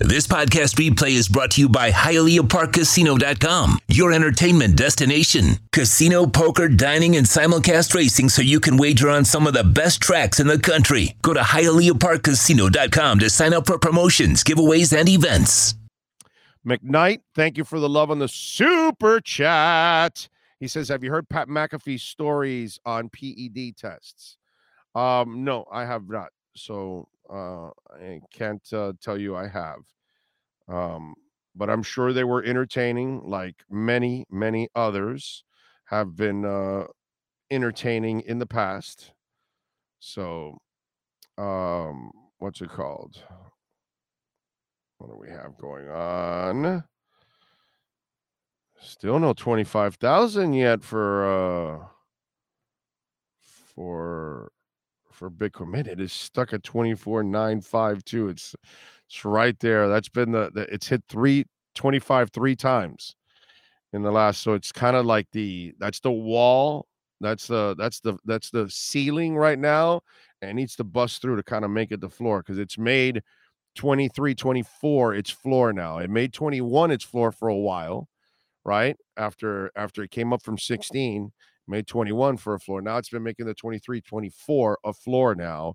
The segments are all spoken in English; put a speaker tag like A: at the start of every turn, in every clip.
A: This podcast replay is brought to you by HialeahParkCasino.com, your entertainment destination. Casino, poker, dining, and simulcast racing so you can wager on some of the best tracks in the country. Go to HialeahParkCasino.com to sign up for promotions, giveaways, and events.
B: McKnight, thank you for the love on the super chat. He says, Have you heard Pat McAfee's stories on PED tests? Um, no, I have not. So uh, I can't uh, tell you I have. Um, but I'm sure they were entertaining, like many, many others have been uh, entertaining in the past. So, um, what's it called? What do we have going on? Still no 25,000 yet for uh for for Bitcoin. it is stuck at 24,952. It's it's right there. That's been the, the it's hit three 25 three times in the last. So it's kind of like the that's the wall. That's the that's the that's the ceiling right now. And it needs to bust through to kind of make it the floor because it's made 23, 24, its floor now. It made 21 its floor for a while, right? After after it came up from 16 made 21 for a floor. Now it's been making the 23, 24 a floor now.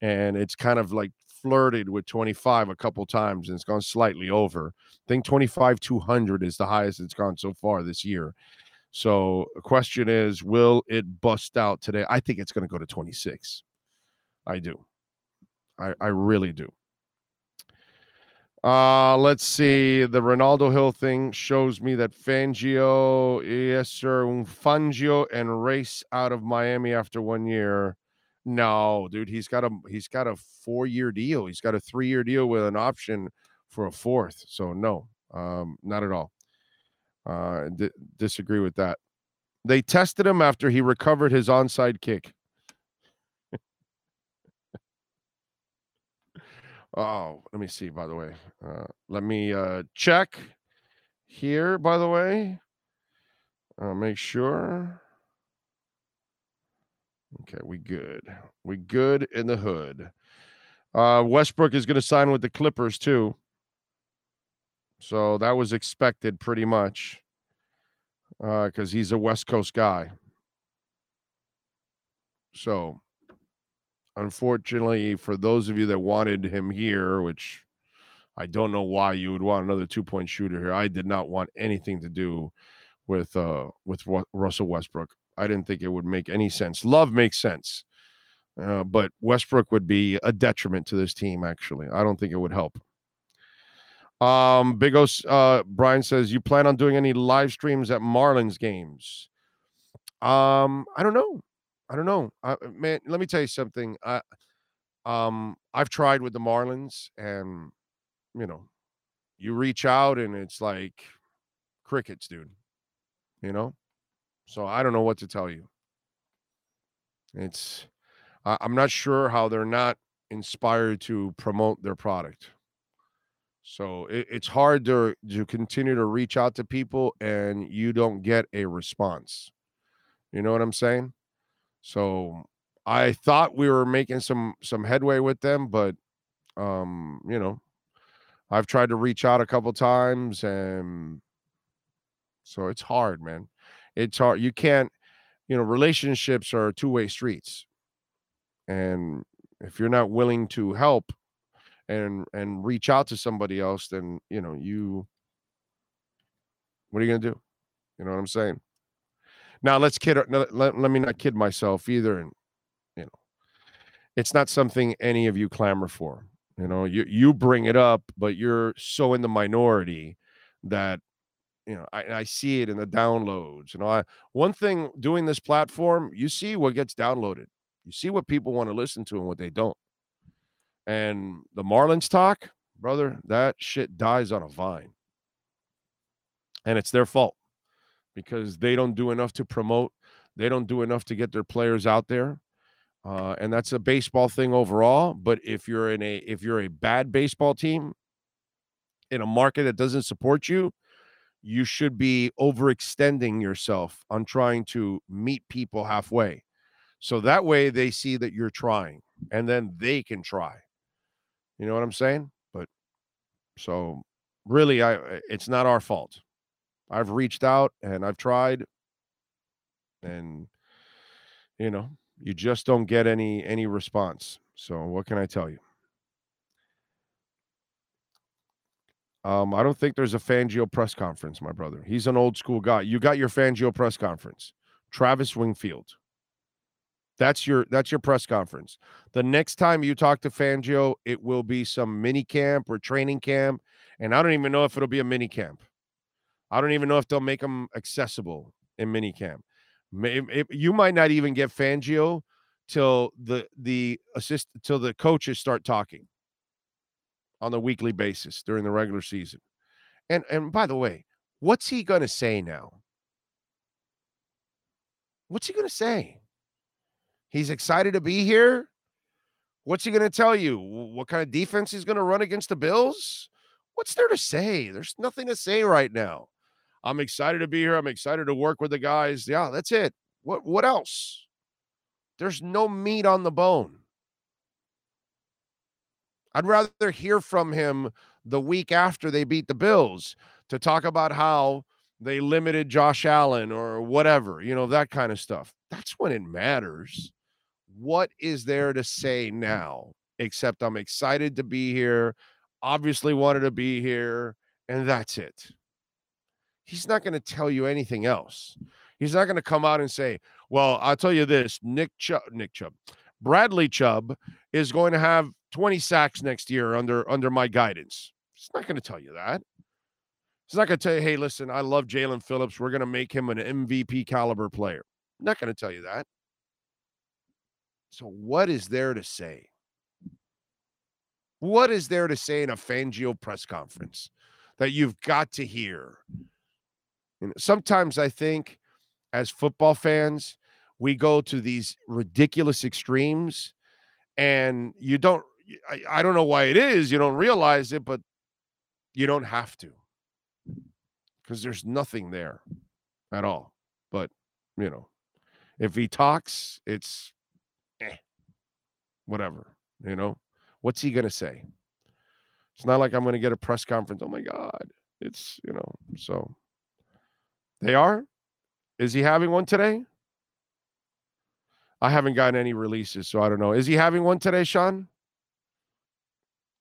B: And it's kind of like flirted with 25 a couple times and it's gone slightly over. I think 25 200 is the highest it's gone so far this year. So the question is, will it bust out today? I think it's going to go to 26. I do. I, I really do. Uh, let's see. The Ronaldo Hill thing shows me that Fangio, yes, sir, Fangio and race out of Miami after one year. No, dude, he's got a he's got a four year deal. He's got a three year deal with an option for a fourth. So no, um, not at all. Uh, d- disagree with that. They tested him after he recovered his onside kick. Oh, let me see, by the way. Uh, let me uh, check here, by the way. Uh, make sure. Okay, we good. We good in the hood. Uh, Westbrook is going to sign with the Clippers too. So that was expected pretty much because uh, he's a West Coast guy. So unfortunately, for those of you that wanted him here, which I don't know why you would want another two point shooter here. I did not want anything to do with uh with Russell Westbrook. I didn't think it would make any sense. Love makes sense, uh, but Westbrook would be a detriment to this team. Actually, I don't think it would help. Um, Big O, uh, Brian says, you plan on doing any live streams at Marlins games? Um, I don't know. I don't know. Uh, man, let me tell you something. I, um, I've tried with the Marlins, and you know, you reach out and it's like crickets, dude. You know, so I don't know what to tell you. It's, I, I'm not sure how they're not inspired to promote their product. So it, it's hard to to continue to reach out to people and you don't get a response. You know what I'm saying? So I thought we were making some some headway with them, but um, you know, I've tried to reach out a couple times and so it's hard, man. It's hard. You can't, you know, relationships are two-way streets. And if you're not willing to help and and reach out to somebody else, then you know, you what are you gonna do? You know what I'm saying? Now let's kid. Uh, let, let me not kid myself either. And you know, it's not something any of you clamor for. You know, you you bring it up, but you're so in the minority that you know I, I see it in the downloads. You know, I one thing doing this platform, you see what gets downloaded. You see what people want to listen to and what they don't. And the Marlins talk, brother, that shit dies on a vine. And it's their fault because they don't do enough to promote. They don't do enough to get their players out there. Uh, and that's a baseball thing overall. But if you're in a if you're a bad baseball team in a market that doesn't support you, you should be overextending yourself on trying to meet people halfway. So that way they see that you're trying and then they can try. You know what I'm saying? But So really, I it's not our fault. I've reached out and I've tried, and you know, you just don't get any any response. So what can I tell you? Um, I don't think there's a Fangio press conference, my brother. He's an old school guy. You got your Fangio press conference. Travis Wingfield. That's your that's your press conference. The next time you talk to Fangio, it will be some mini camp or training camp, and I don't even know if it'll be a mini camp. I don't even know if they'll make them accessible in mini camp. you might not even get Fangio till the the assist till the coaches start talking on the weekly basis during the regular season. And and by the way, what's he going to say now? What's he going to say? He's excited to be here. What's he going to tell you? What kind of defense he's going to run against the Bills? What's there to say? There's nothing to say right now. I'm excited to be here. I'm excited to work with the guys. Yeah, that's it. What what else? There's no meat on the bone. I'd rather hear from him the week after they beat the Bills to talk about how they limited Josh Allen or whatever, you know, that kind of stuff. That's when it matters. What is there to say now? Except I'm excited to be here, obviously wanted to be here, and that's it. He's not going to tell you anything else. He's not going to come out and say, "Well, I'll tell you this, Nick Chubb, Nick Chubb, Bradley Chubb is going to have 20 sacks next year under under my guidance. He's not going to tell you that. He's not going to tell you, hey, listen, I love Jaelan Phillips. We're going to make him an MVP caliber player. I'm not going to tell you that. So, what is there to say? What is there to say in a Fangio press conference that you've got to hear? Sometimes I think as football fans, we go to these ridiculous extremes and you don't I, I don't know why it is you don't realize it but you don't have to. Because there's nothing there at all but you know if he talks it's eh, whatever you know? What's he gonna say? It's not like i'm gonna get a press conference oh my god it's you know so they are is he having one today I haven't gotten any releases, so I don't know. Is he having one today, Sean?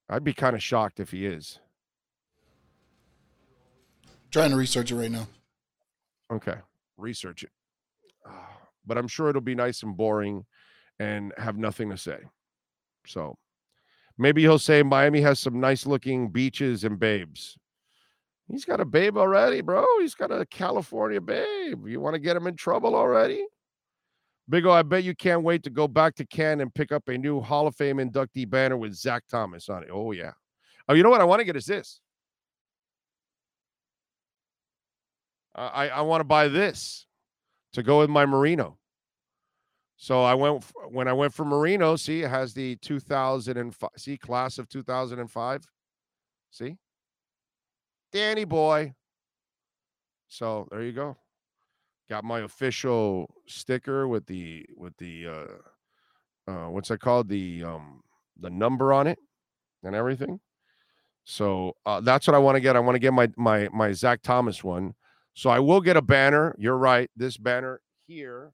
B: I'd be kind of shocked if he is.
C: Trying to research it right now.
B: Okay, research it. But I'm sure it'll be nice and boring and have nothing to say. So maybe he'll say Miami has some nice looking beaches and babes. He's got a babe already, bro. He's got a California babe. You want to get him in trouble already? Big O, I bet you can't wait to go back to Canton and pick up a new Hall of Fame inductee banner with Zach Thomas on it. Oh, yeah. Oh, you know what I want to get is this. I, I want to buy this to go with my Marino. So I went when I went for Marino. See, it has the 2005. See, class of 2005. See, Danny boy. So there you go. Got my official sticker with the with the uh uh what's that called? The um the number on it and everything. So uh, that's what I want to get. I want to get my my my Zach Thomas one. So I will get a banner. You're right. This banner here,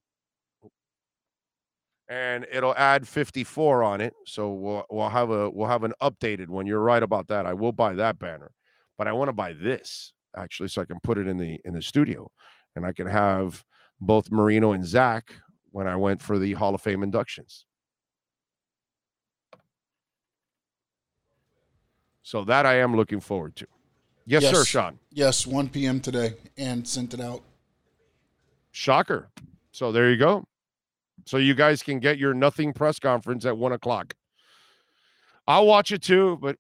B: and it'll add 54 on it. So we'll we'll have a we'll have an updated one. You're right about that. I will buy that banner, but I want to buy this actually, so I can put it in the in the studio and I could have both Marino and Zach when I went for the Hall of Fame inductions. So that I am looking forward to. Yes, yes, sir, Sean.
C: Yes, 1 p.m. today and sent it out.
B: Shocker. So there you go. So you guys can get your nothing press conference at one o'clock. I'll watch it too, but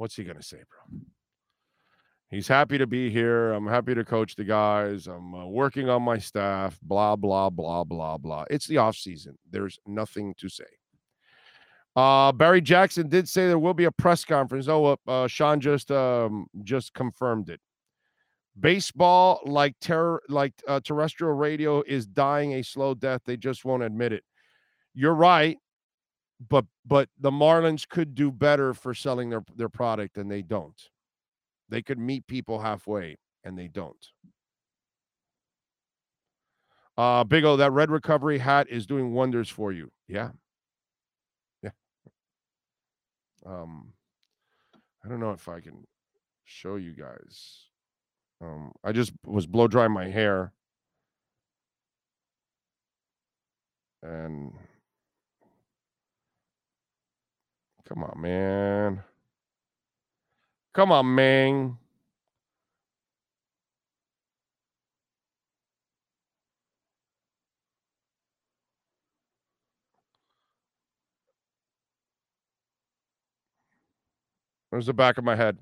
B: what's he gonna say, bro? he's happy to be here. I'm happy to coach the guys. I'm uh, working on my staff, blah, blah, blah, blah, blah. It's the off season. There's nothing to say. Uh, Barry Jackson did say there will be a press conference. Oh, uh Sean just um, just confirmed it. Baseball, like terror, like uh, terrestrial radio, is dying a slow death. They just won't admit it. You're right. But but the Marlins could do better for selling their their product and they don't. They could meet people halfway and they don't. Uh Big O, that red recovery hat is doing wonders for you. Yeah. Yeah. Um I don't know if I can show you guys. Um I just was blow drying my hair. And come on, man. Come on, man. Where's the back of my head?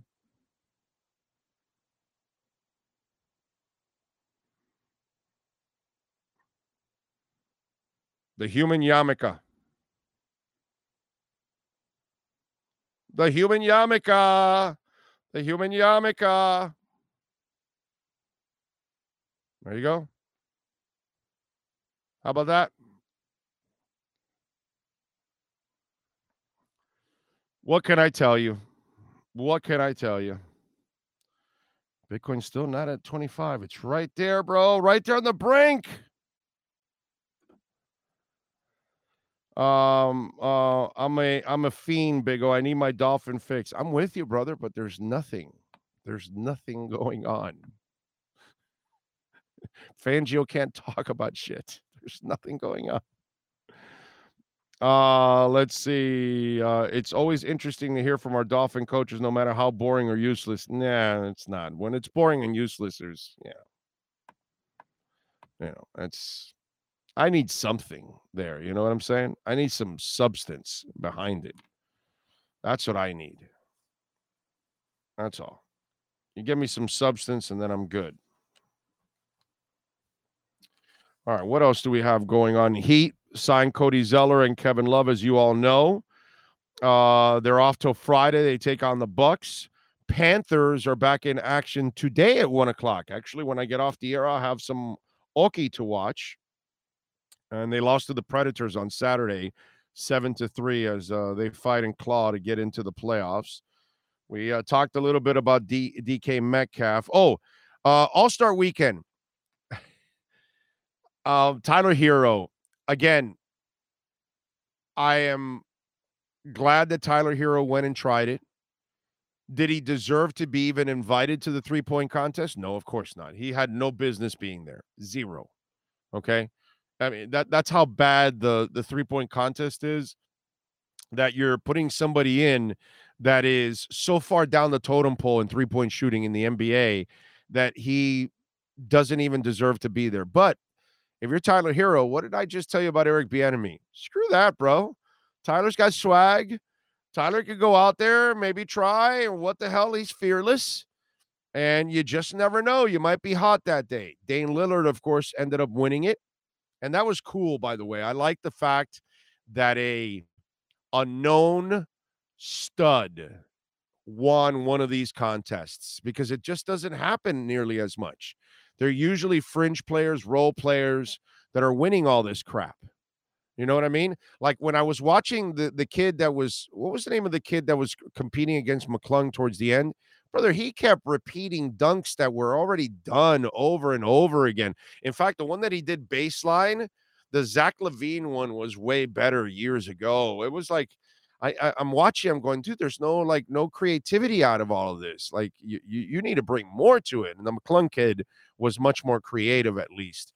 B: The human yarmulke. The human yarmulke. The human yarmulke. There you go. How about that? What can I tell you? What can I tell you? Bitcoin's still not at 25. It's right there, bro. Right there on the brink. Um, uh, I'm a I'm a fiend, Big O. I need my dolphin fix. I'm with you, brother, but there's nothing. There's nothing going on. Fangio can't talk about shit. There's nothing going on. Uh, let's see. Uh, it's always interesting to hear from our dolphin coaches, no matter how boring or useless. Nah, it's not. When it's boring and useless, there's yeah. You know, that's I need something there. You know what I'm saying? I need some substance behind it. That's what I need. That's all. You give me some substance and then I'm good. All right. What else do we have going on? Heat signed Cody Zeller and Kevin Love, as you all know. Uh, they're off till Friday. They take on the Bucks. Panthers are back in action today at one o'clock. Actually, when I get off the air, I'll have some Oki to watch and they lost to the Predators on Saturday, seven to three, as uh, they fight and claw to get into the playoffs. We uh, talked a little bit about D- DK Metcalf. Oh, uh, All Star Weekend. uh, Tyler Herro again. I am glad that Tyler Herro went and tried it. Did he deserve to be even invited to the three point contest? No, of course not. He had no business being there. Zero. Okay. I mean that that's how bad the the three point contest is. That you're putting somebody in that is so far down the totem pole in three point shooting in the NBA that he doesn't even deserve to be there. But if you're Tyler Herro, what did I just tell you about Eric Bieniemy? Screw that, bro. Tyler's got swag. Tyler could go out there, maybe try, and what the hell? He's fearless. And you just never know. You might be hot that day. Dame Lillard, of course, ended up winning it. And that was cool, by the way. I like the fact that a unknown stud won one of these contests because it just doesn't happen nearly as much. They're usually fringe players, role players that are winning all this crap. You know what I mean? Like when I was watching the the kid that was what was the name of the kid that was competing against McClung towards the end? Brother, he kept repeating dunks that were already done over and over again. In fact, the one that he did baseline, the Zach LaVine one was way better years ago. It was like I, I am watching, I'm going, dude, there's no like no creativity out of all of this. Like you you, you need to bring more to it. And the McClung kid was much more creative at least.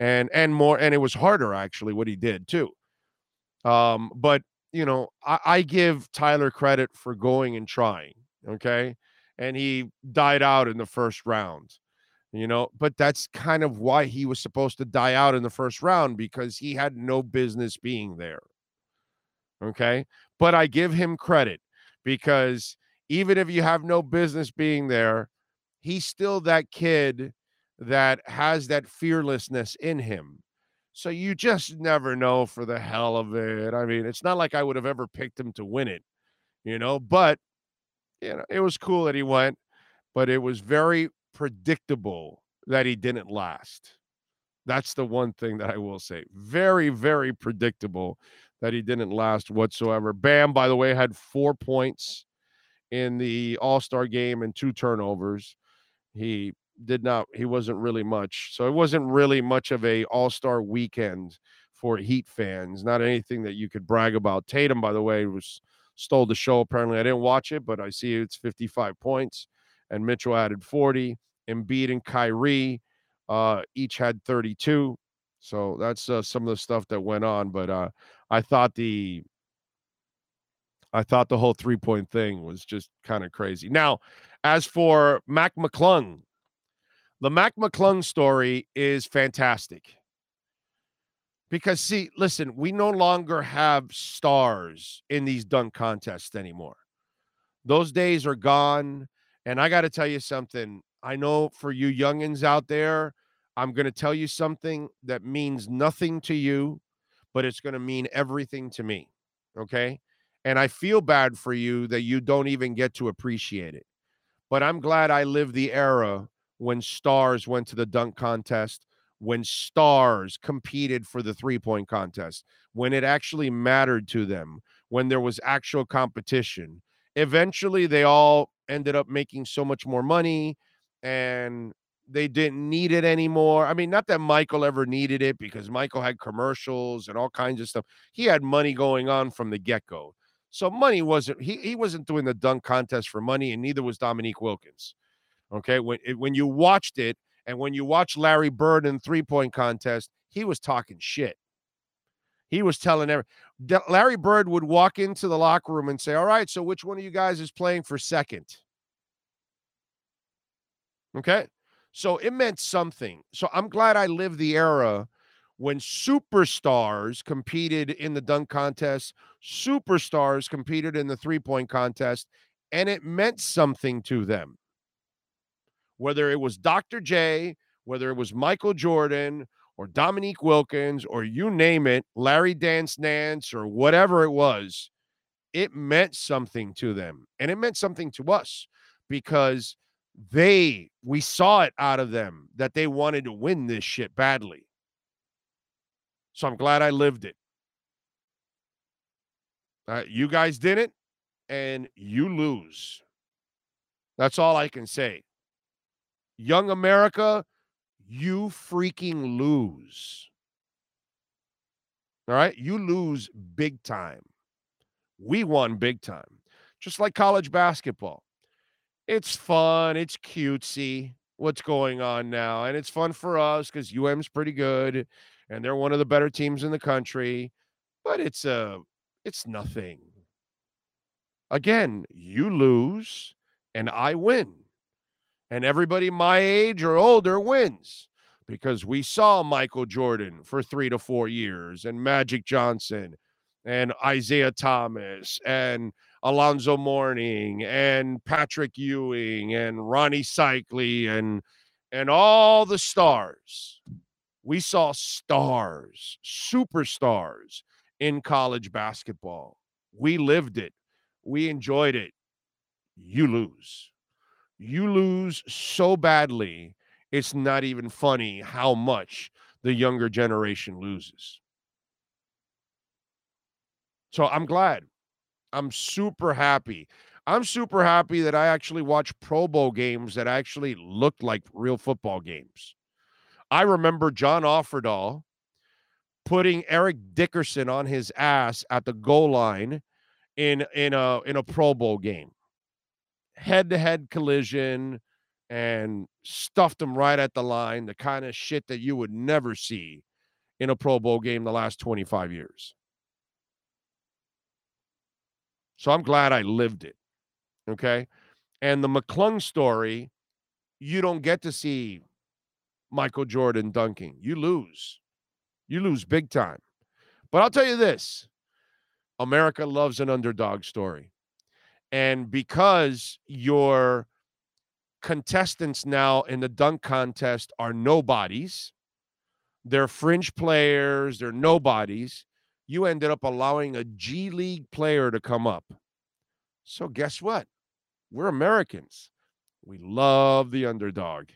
B: And and more and it was harder actually what he did too. Um, but you know, I, I give Tyler credit for going and trying. Okay and he died out in the first round. You know, but that's kind of why he was supposed to die out in the first round because he had no business being there. Okay. But I give him credit because even if you have no business being there, he's still that kid that has that fearlessness in him. So you just never know for the hell of it. I mean, it's not like I would have ever picked him to win it, you know, but you know, it was cool that he went, but it was very predictable that he didn't last. That's the one thing that I will say. Very, very predictable that he didn't last whatsoever. Bam, by the way, had four points in the All Star game and two turnovers. He did not, he wasn't really much. So it wasn't really much of a All Star weekend for Heat fans. Not anything that you could brag about. Tatum, by the way, was stole the show. Apparently, I didn't watch it, but I see it's 55 points, and Mitchell added 40. Embiid and Kyrie uh, each had 32. So that's uh, some of the stuff that went on. But uh, I thought the I thought the whole three point thing was just kind of crazy. Now, as for Mac McClung, the Mac McClung story is fantastic. Because, see, listen, we no longer have stars in these dunk contests anymore. Those days are gone. And I got to tell you something. I know for you youngins out there, I'm going to tell you something that means nothing to you, but it's going to mean everything to me. Okay. And I feel bad for you that you don't even get to appreciate it. But I'm glad I lived the era when stars went to the dunk contest, when stars competed for the three point contest, when it actually mattered to them, when there was actual competition. Eventually, they all ended up making so much more money and they didn't need it anymore. I mean, not that Michael ever needed it because Michael had commercials and all kinds of stuff. He had money going on from the get go. So money wasn't he he wasn't doing the dunk contest for money, and neither was Dominique Wilkins. Okay, when eh, when you watched it, and when you watch Larry Bird in three point contest, he was talking shit. He was telling every Larry Bird would walk into the locker room and say, "All right, so which one of you guys is playing for second? Okay, so it meant something. So I'm glad I lived the era when superstars competed in the dunk contest, superstars competed in the three point contest, and it meant something to them. Whether it was Dr. J, whether it was Michael Jordan or Dominique Wilkins or you name it, Larry Dance Nance or whatever it was, it meant something to them. And it meant something to us because they, we saw it out of them that they wanted to win this shit badly. So I'm glad I lived it. Uh, you guys did it, and you lose. That's all I can say. Young America, you freaking lose. All right? You lose big time. We won big time. Just like college basketball. It's fun, it's cutesy what's going on now, and it's fun for us because UM's pretty good and they're one of the better teams in the country. But it's a uh, it's nothing. Again, you lose and I win. And everybody my age or older wins because we saw Michael Jordan for 3 to 4 years and Magic Johnson and Isiah Thomas and Alonzo Mourning and Patrick Ewing and Rony Seikaly and and all the stars we saw stars, superstars in college basketball. We lived it. We enjoyed it. You lose. You lose so badly, it's not even funny how much the younger generation loses. So I'm glad. I'm super happy. I'm super happy that I actually watch Pro Bowl games that actually looked like real football games. I remember John Offerdahl putting Eric Dickerson on his ass at the goal line in in a in a Pro Bowl game. Head to head collision and stuffed him right at the line, the kind of shit that you would never see in a Pro Bowl game the last 25 years. So I'm glad I lived it. Okay. And the McClung story, you don't get to see Michael Jordan dunking. You lose. You lose big time. But I'll tell you this America loves an underdog story. And because your contestants now in the dunk contest are nobodies, they're fringe players, they're nobodies, you ended up allowing a G League player to come up. So guess what? We're Americans. We love the underdog.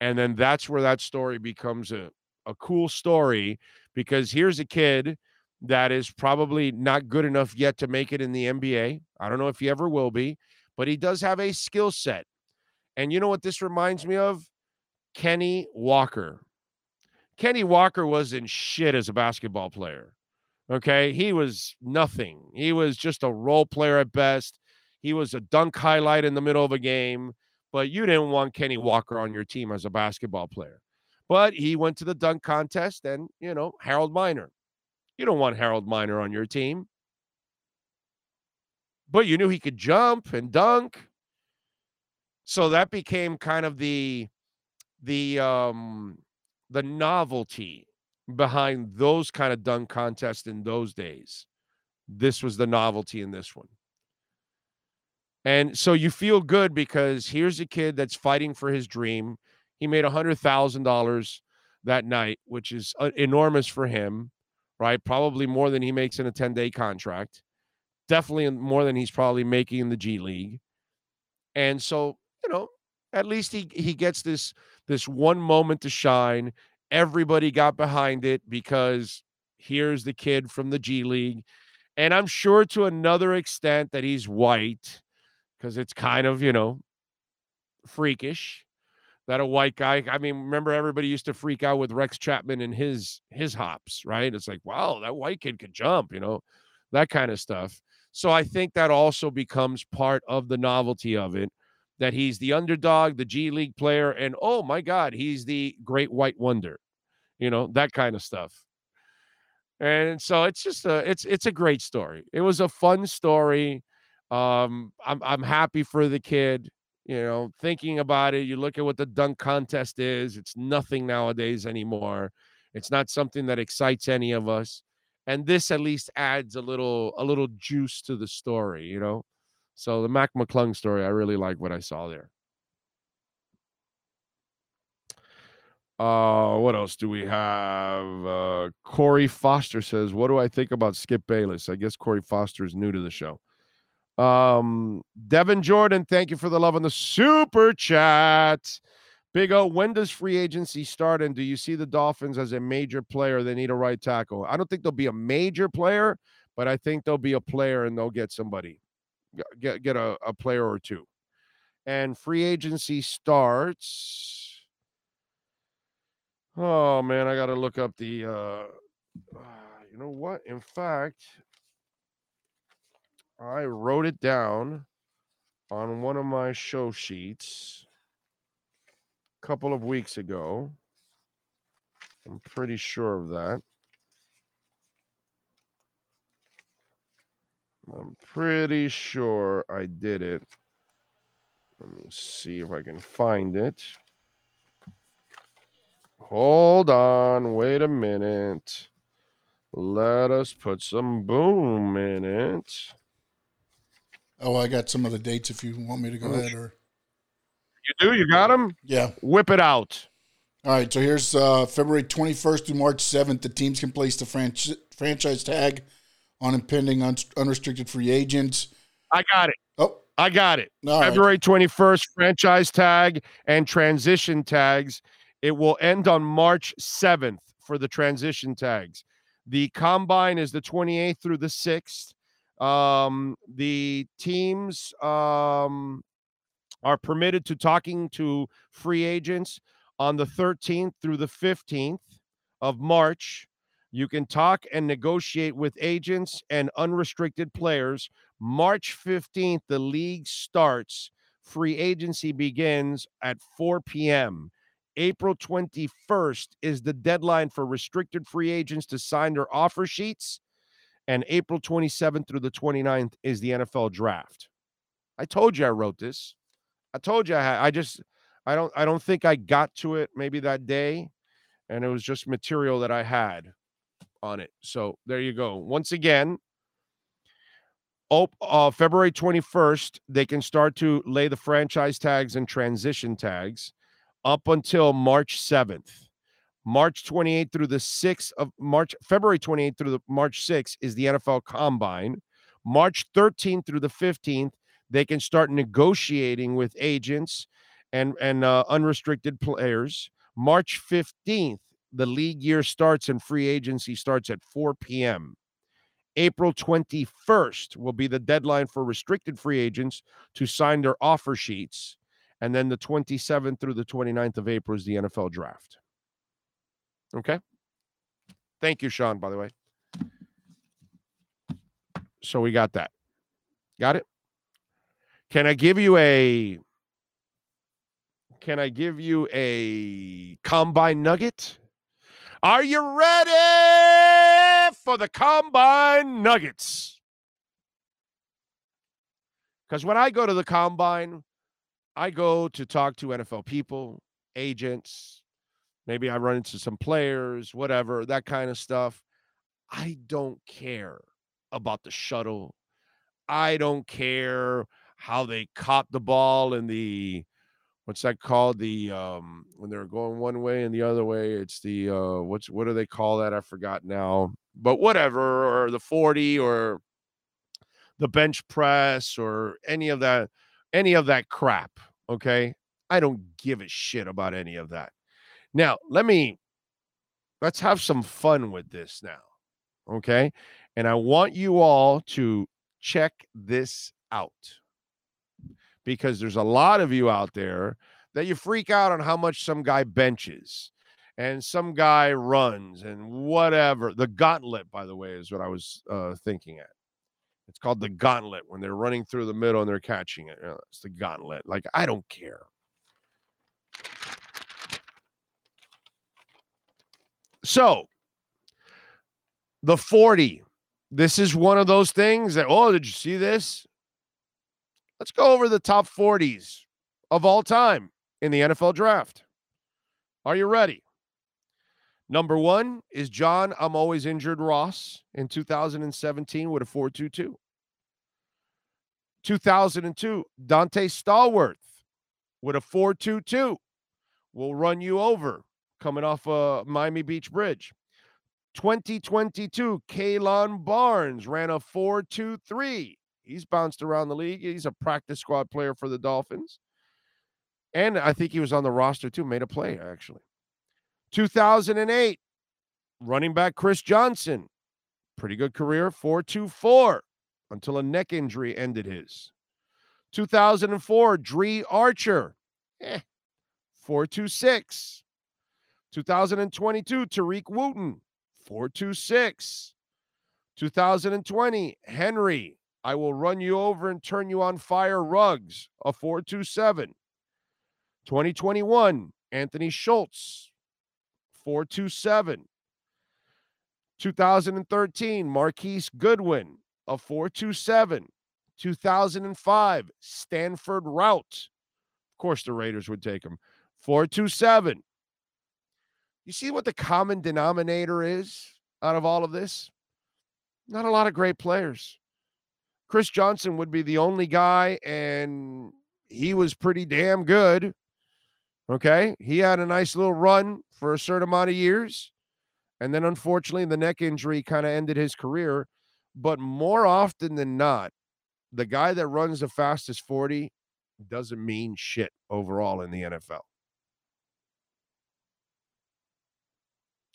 B: And then that's where that story becomes a, a cool story because here's a kid that is probably not good enough yet to make it in the NBA. I don't know if he ever will be, but he does have a skill set. And you know what this reminds me of? Kenny Walker. Kenny Walker wasn't shit as a basketball player. Okay. He was nothing. He was just a role player at best. He was a dunk highlight in the middle of a game, but you didn't want Kenny Walker on your team as a basketball player. But he went to the dunk contest and, you know, Harold Miner. You don't want Harold Miner on your team. But you knew he could jump and dunk. So that became kind of the the um the novelty behind those kind of dunk contests in those days. This was the novelty in this one. And so you feel good because here's a kid that's fighting for his dream. He made a $100,000 that night, which is uh, enormous for him, right? Probably more than he makes in a 10 day contract. Definitely more than he's probably making in the G League. And so, you know, at least he, he gets this this one moment to shine. Everybody got behind it because here's the kid from the G League. And I'm sure to another extent that he's white because it's kind of, you know, freakish that a white guy i mean remember everybody used to freak out with rex chapman and his his hops right? It's like wow that white kid could jump you know that kind of stuff. So i think that also becomes part of the novelty of it that he's the underdog the g league player and oh my god he's the great white wonder you know that kind of stuff. And so it's just a it's it's a great story. It was a fun story. Um i'm i'm happy for the kid you know, thinking about it, you look at what the dunk contest is, it's nothing nowadays anymore. It's not something that excites any of us. And this at least adds a little a little juice to the story, you know. So the Mac McClung story, I really like what I saw there. Uh, what else do we have? Uh, Corey Foster says, "What do I think about Skip Bayless?" I guess Corey Foster is new to the show. Um, Devin Jordan, thank you for the love on the super chat. Big O, when does free agency start? And do you see the Dolphins as a major player? They need a right tackle. I don't think they'll be a major player, but I think they'll be a player and they'll get somebody, get get a, a player or two. And free agency starts. Oh man, I got to look up the. uh You know what? In fact, I wrote it down on one of my show sheets a couple of weeks ago. I'm pretty sure of that. I'm pretty sure I did it. Let me see if I can find it. Hold on, wait a minute. Let us put some boom in it.
C: Oh, I got some of the dates if you want me to go ahead or
B: You do? You got them?
C: Yeah.
B: Whip it out.
C: All right, so here's uh, February 21st through March 7th. The teams can place the franch- franchise tag on impending un- unrestricted free agents.
B: I got it.
C: Oh,
B: I got it.
C: all right.
B: February 21st, franchise tag and transition tags. It will end on March 7th for the transition tags. The combine is the 28th through the 6th. Um, the teams um, are permitted to talking to free agents on the 13th through the 15th of March. You can talk and negotiate with agents and unrestricted players. March 15th, the league starts. Free agency begins at 4 p.m. April 21st is the deadline for restricted free agents to sign their offer sheets. And April 27th through the 29th is the NFL draft. I told you I wrote this. I told you I had, I just I don't I don't think I got to it maybe that day and it was just material that I had on it. So there you go. Once again, oh, uh, February 21st, they can start to lay the franchise tags and transition tags up until March 7th. March 28th through the 6th of March, February 28th through the March 6th is the NFL Combine. March 13th through the 15th, they can start negotiating with agents and and uh, unrestricted players. March 15th, the league year starts and free agency starts at 4 p.m. April 21st will be the deadline for restricted free agents to sign their offer sheets. And then the 27th through the 29th of April is the NFL draft. Okay. Thank you, Sean, by the way. So we got that. Got it? Can I give you a can I give you a combine nugget? Are you ready for the combine nuggets? Because when I go to the combine, I go to talk to NFL people, agents, maybe I run into some players, whatever, that kind of stuff. I don't care about the shuttle. I don't care how they caught the ball in the what's that called? The um when they're going one way and the other way, it's the uh what's what do they call that? I forgot now. But whatever, or the 40 or the bench press or any of that, any of that crap. Okay. I don't give a shit about any of that. Now, let me let's have some fun with this now. Okay. And I want you all to check this out because there's a lot of you out there that you freak out on how much some guy benches and some guy runs and whatever. The gauntlet, by the way, is what I was uh, thinking at. It's called the gauntlet when they're running through the middle and they're catching it. It's the gauntlet. Like, I don't care. So, the 40. This is one of those things that, oh, did you see this? Let's go over the top 40s of all time in the NFL draft. Are you ready? Number one is John, I'm always injured Ross in 2017 with a 422. 2002, Donte Stallworth with a 422 will run you over coming off a uh, Miami Beach Bridge. 2022, Kalon Barnes ran a 423 He's bounced around the league. He's a practice squad player for the Dolphins. And I think he was on the roster too, made a play actually. 2008, running back Chris Johnson. Pretty good career, 424 until a neck injury ended his. 2004, Dri Archer, eh, 426. 2022, Tariq Woolen, 426. 2020, Henry, I will run you over and turn you on fire. Ruggs, a 427. 2021, Anthony Schwartz, 427. 2013, Marquise Goodwin, a 427. 2005, Stanford Routt. Of course, the Raiders would take him. 427. You see what the common denominator is out of all of this? Not a lot of great players. Chris Johnson would be the only guy, and he was pretty damn good. Okay. He had a nice little run for a certain amount of years. And then unfortunately, the neck injury kind of ended his career. But more often than not, the guy that runs the fastest 40 doesn't mean shit overall in the NFL.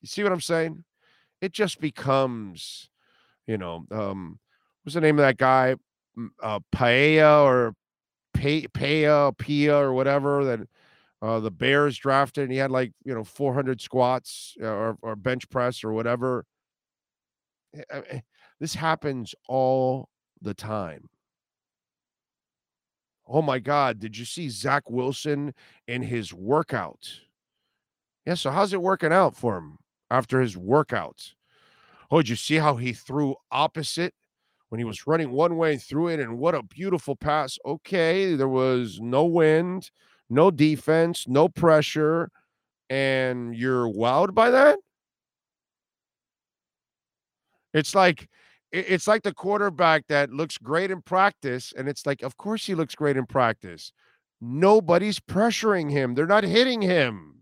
B: You see what I'm saying? It just becomes, you know, um, what's the name of that guy? Uh, Paella or Pay Pia or whatever that uh, the Bears drafted, and he had like you know 400 squats uh, or, or bench press or whatever. Eh, eh, this happens all the time. Oh my God! Did you see Zach Wilson in his workout? Yeah. So how's it working out for him after his workouts? Oh, did you see how he threw opposite when he was running one way through it, and what a beautiful pass. Okay, there was no wind, no defense, no pressure, and you're wowed by that. It's like it's like the quarterback that looks great in practice, and it's like, of course he looks great in practice. Nobody's pressuring him. They're not hitting him.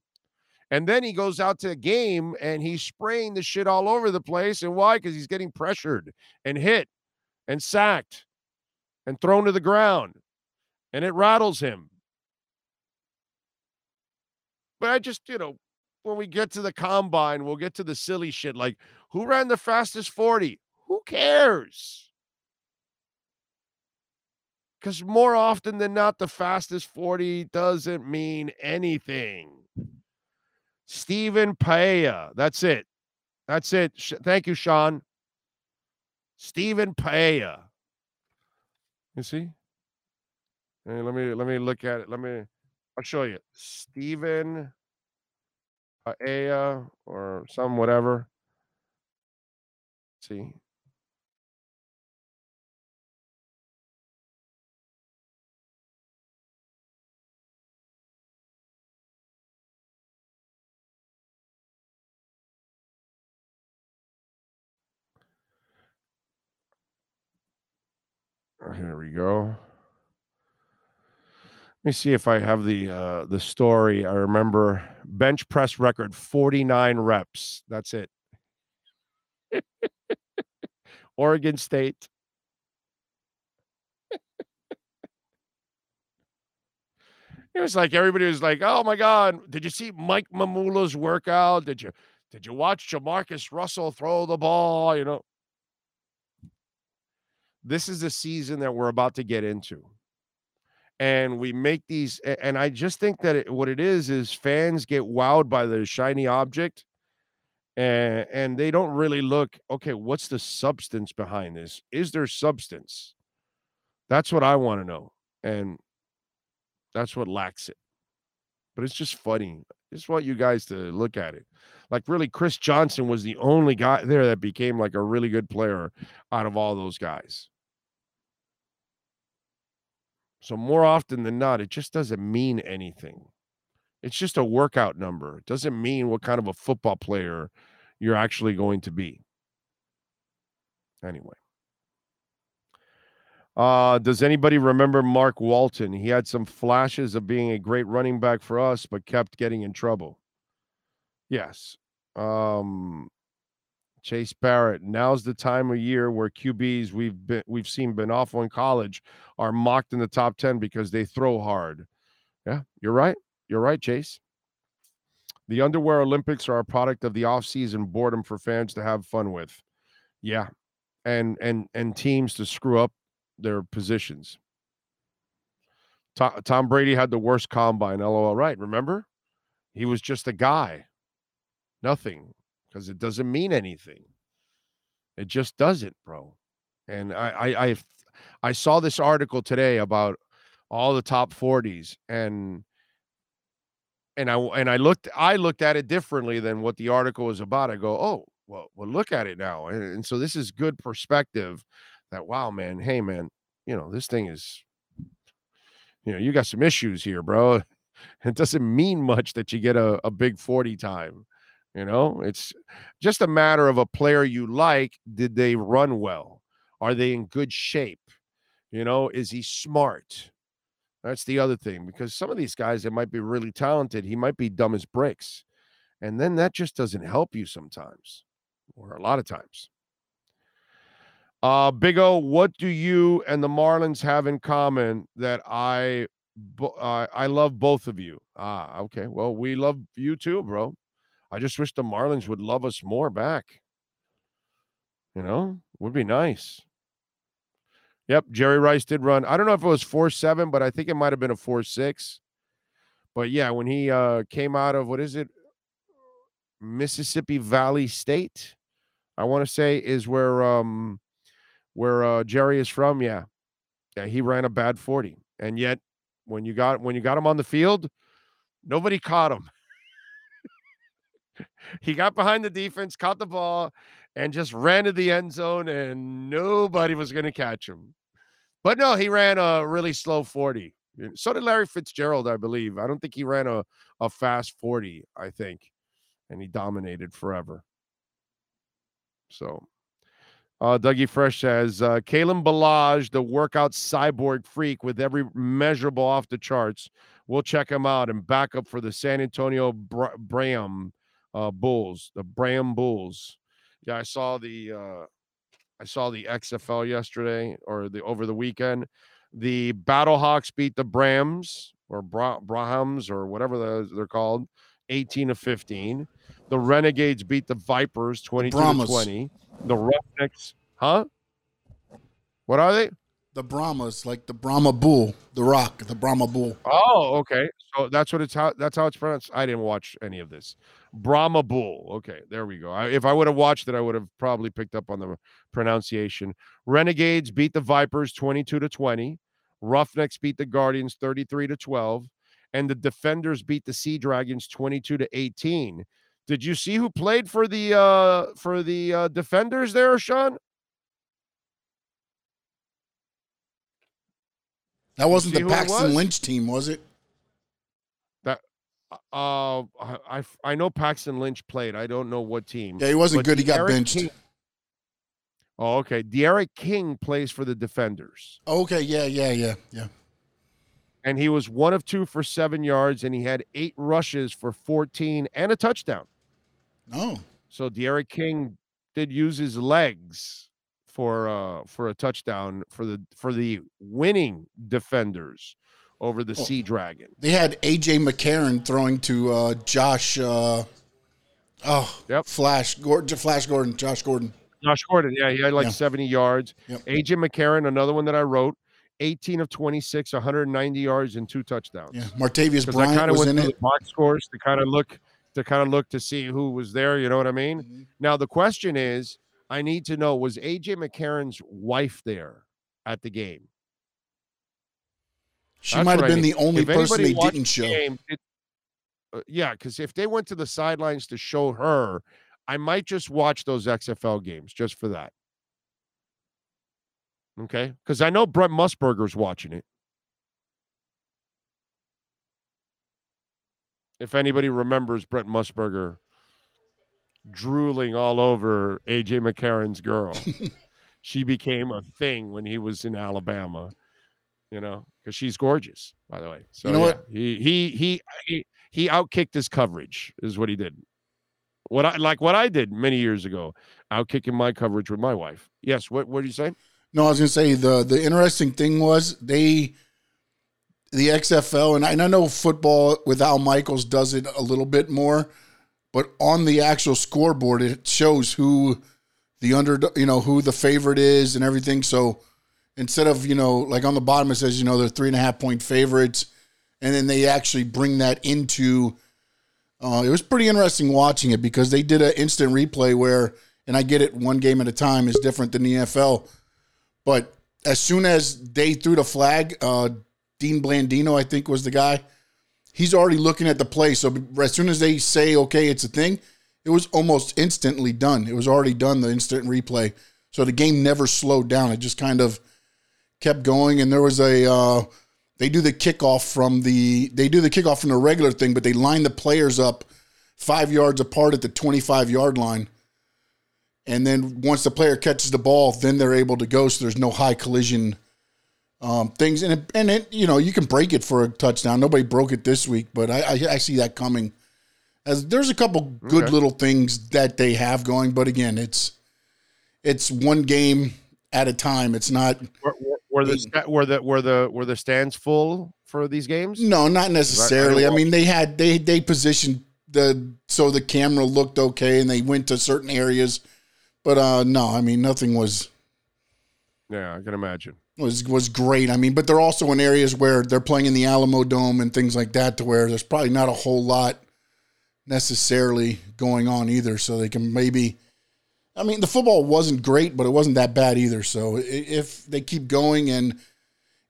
B: And then he goes out to a game and he's spraying the shit all over the place. And why? Because he's getting pressured and hit and sacked and thrown to the ground, and it rattles him. But I just, you know, when we get to the combine, we'll get to the silly shit like who ran the fastest 40? Who cares? Because more often than not, the fastest 40 doesn't mean anything. Stephen Paea. That's it. That's it. Thank you, Sean. Stephen Paea. You see? Hey, let me let me look at it. Let me I'll show you. Stephen Paea or some whatever. Let's see. Here we go. Let me see if I have the uh, the story. I remember bench press record 49 reps. That's it. Oregon State. it was like everybody was like, "Oh my God, did you see Mike Mamula's workout? Did you did you watch Jamarcus Russell throw the ball? You know, this is the season that we're about to get into. And we make these and i just think that it, what it is is fans get wowed by the shiny object and and they don't really look okay what's the substance behind this? Is there substance? That's what i want to know and that's what lacks it. But it's just funny just want you guys to look at it like really chris johnson was the only guy there that became like a really good player out of all those guys so more often than not, it just doesn't mean anything. It's just a workout number. It doesn't mean what kind of a football player you're actually going to be. Anyway. Uh, does anybody remember Mark Walton? He had some flashes of being a great running back for us, but kept getting in trouble. Yes. Um, Chase Barrett. Now's the time of year where QBs we've been we've seen been awful in college are mocked in the top 10 because they throw hard. Yeah, you're right. You're right, Chase. The underwear Olympics are a product of the off-season boredom for fans to have fun with. Yeah. And and and teams to screw up their positions. Tom, Tom Brady had the worst combine. LOL. Right. Remember? He was just a guy. Nothing because it doesn't mean anything. It just doesn't, bro. And I, I, I, I saw this article today about all the top 40s and and I and I looked I looked at it differently than what the article was about. I go, oh, well, well, look at it now. And, and so this is good perspective that wow, man, hey man, you know, this thing is you know, you got some issues here, bro. It doesn't mean much that you get a, a big 40 time. You know, it's just a matter of a player you like. Did they run well? Are they in good shape? You know, is he smart? That's the other thing because some of these guys that might be really talented, he might be dumb as bricks. And then that just doesn't help you sometimes, or a lot of times. Uh, Big O, what do you and the Marlins have in common that I uh, I love both of you? Ah, okay. Well, we love you too, bro. I just wish the Marlins would love us more back. You know, would be nice. Yep, Jerry Rice did run. I don't know if it was four seven, but I think it might have been a four six. But yeah, when he uh, came out of what is it, Mississippi Valley State, I want to say is where um where uh, Jerry is from. Yeah, yeah, he ran a bad forty, and yet when you got when you got him on the field, nobody caught him he got behind the defense, caught the ball, and just ran to the end zone, and nobody was going to catch him. But no, he ran a really slow 40. So did Larry Fitzgerald, I believe. I don't think he ran a, a fast 40, I think. And he dominated forever. So uh, Dougie Fresh says uh, Kalen Ballage, the workout cyborg freak with every measurable off the charts. We'll check him out and back up for the San Antonio Bra- Bram uh, Bulls, the Bram Bulls. Yeah, I saw the uh, I saw the XFL yesterday or the over the weekend. The Battlehawks beat the Brams or Bra- Brahms or whatever they're called, 18 to 15. The Renegades beat the Vipers 22 to 20. The Roughnecks, Huh? What are they?
C: The Brahmas, like the Brahma bull, the rock, the Brahma bull.
B: Oh, okay. So that's what it's how that's how it's pronounced. I didn't watch any of this. Brahma Bull. Okay, there we go. I, if I would have watched it, I would have probably picked up on the pronunciation. Renegades beat the Vipers 22 to 20. Roughnecks beat the Guardians 33 to 12. And the Defenders beat the Sea Dragons 22 to 18. Did you see who played for the uh for the uh Defenders there, Sean?
C: That wasn't the Paxton Lynch team, was it?
B: That uh I I know Paxton Lynch played. I don't know what team.
C: Yeah, he wasn't good. He got benched.
B: King, oh, okay. D'Eriq King plays for the Defenders.
C: Okay, yeah, yeah, yeah, yeah.
B: And he was one of two for seven yards, and he had eight rushes for 14 and a touchdown.
C: Oh.
B: So D'Eriq King did use his legs for uh for a touchdown for the for the winning defenders over the oh, Sea Dragon.
C: They had AJ McCarron throwing to uh Josh uh oh yep. Flash Gordon Flash Gordon, Josh Gordon.
B: Josh Gordon, yeah, he had like yeah. 70 yards. Yep. AJ McCarron, another one that I wrote, 18 of 26, 190 yards and two touchdowns.
C: Yeah, Martavis Bryant I was in it.
B: box scores to kind of look to kind of look to see who was there. You know what I mean? Mm-hmm. Now the question is, I need to know was AJ McCarron's wife there at the game?
C: She That's might have been the only if person they didn't show. Game, it,
B: uh, yeah, because if they went to the sidelines to show her, I might just watch those XFL games just for that. Okay, because I know Brent Musburger's watching it. If anybody remembers Brent Musburger drooling all over AJ McCarron's girl, she became a thing when he was in Alabama. You know, because she's gorgeous, by the way. So you know yeah, what? He he he he he outkicked his coverage is what he did. What I like what I did many years ago, outkicking my coverage with my wife. Yes, what what did you say?
C: No, I was gonna say the the interesting thing was they the XFL, and I, and I know football with Al Michaels does it a little bit more, but on the actual scoreboard, it shows who the under, you know, who the favorite is and everything. So instead of, you know, like on the bottom, it says, you know, they're three and a half point favorites. And then they actually bring that into, uh, it was pretty interesting watching it because they did an instant replay where, and I get it, one game at a time is different than the NFL. But as soon as they threw the flag, uh, Dean Blandino, I think was the guy. He's already looking at the play. So as soon as they say, okay, it's a thing, it was almost instantly done. It was already done, the instant replay. So the game never slowed down. It just kind of kept going. And there was a, uh, they do the kickoff from the, they do the kickoff from the regular thing, but they line the players up five yards apart at the 25 yard line. And then once the player catches the ball, then they're able to go. So there's no high collision um, things, and it, and it, you know you can break it for a touchdown. Nobody broke it this week, but I, I, I see that coming. As there's a couple good okay. little things that they have going, but again, it's it's one game at a time. It's not.
B: Were, were the were the were the were the stands full for these games?
C: No, not necessarily. I, I mean, they had they they positioned the so the camera looked okay, and they went to certain areas, but uh no, I mean nothing was.
B: Yeah, I can imagine
C: was was great. I mean, but they're also in areas where they're playing in the Alamo Dome and things like that, to where there's probably not a whole lot necessarily going on either. So they can maybe. I mean, the football wasn't great, but it wasn't that bad either. So if they keep going and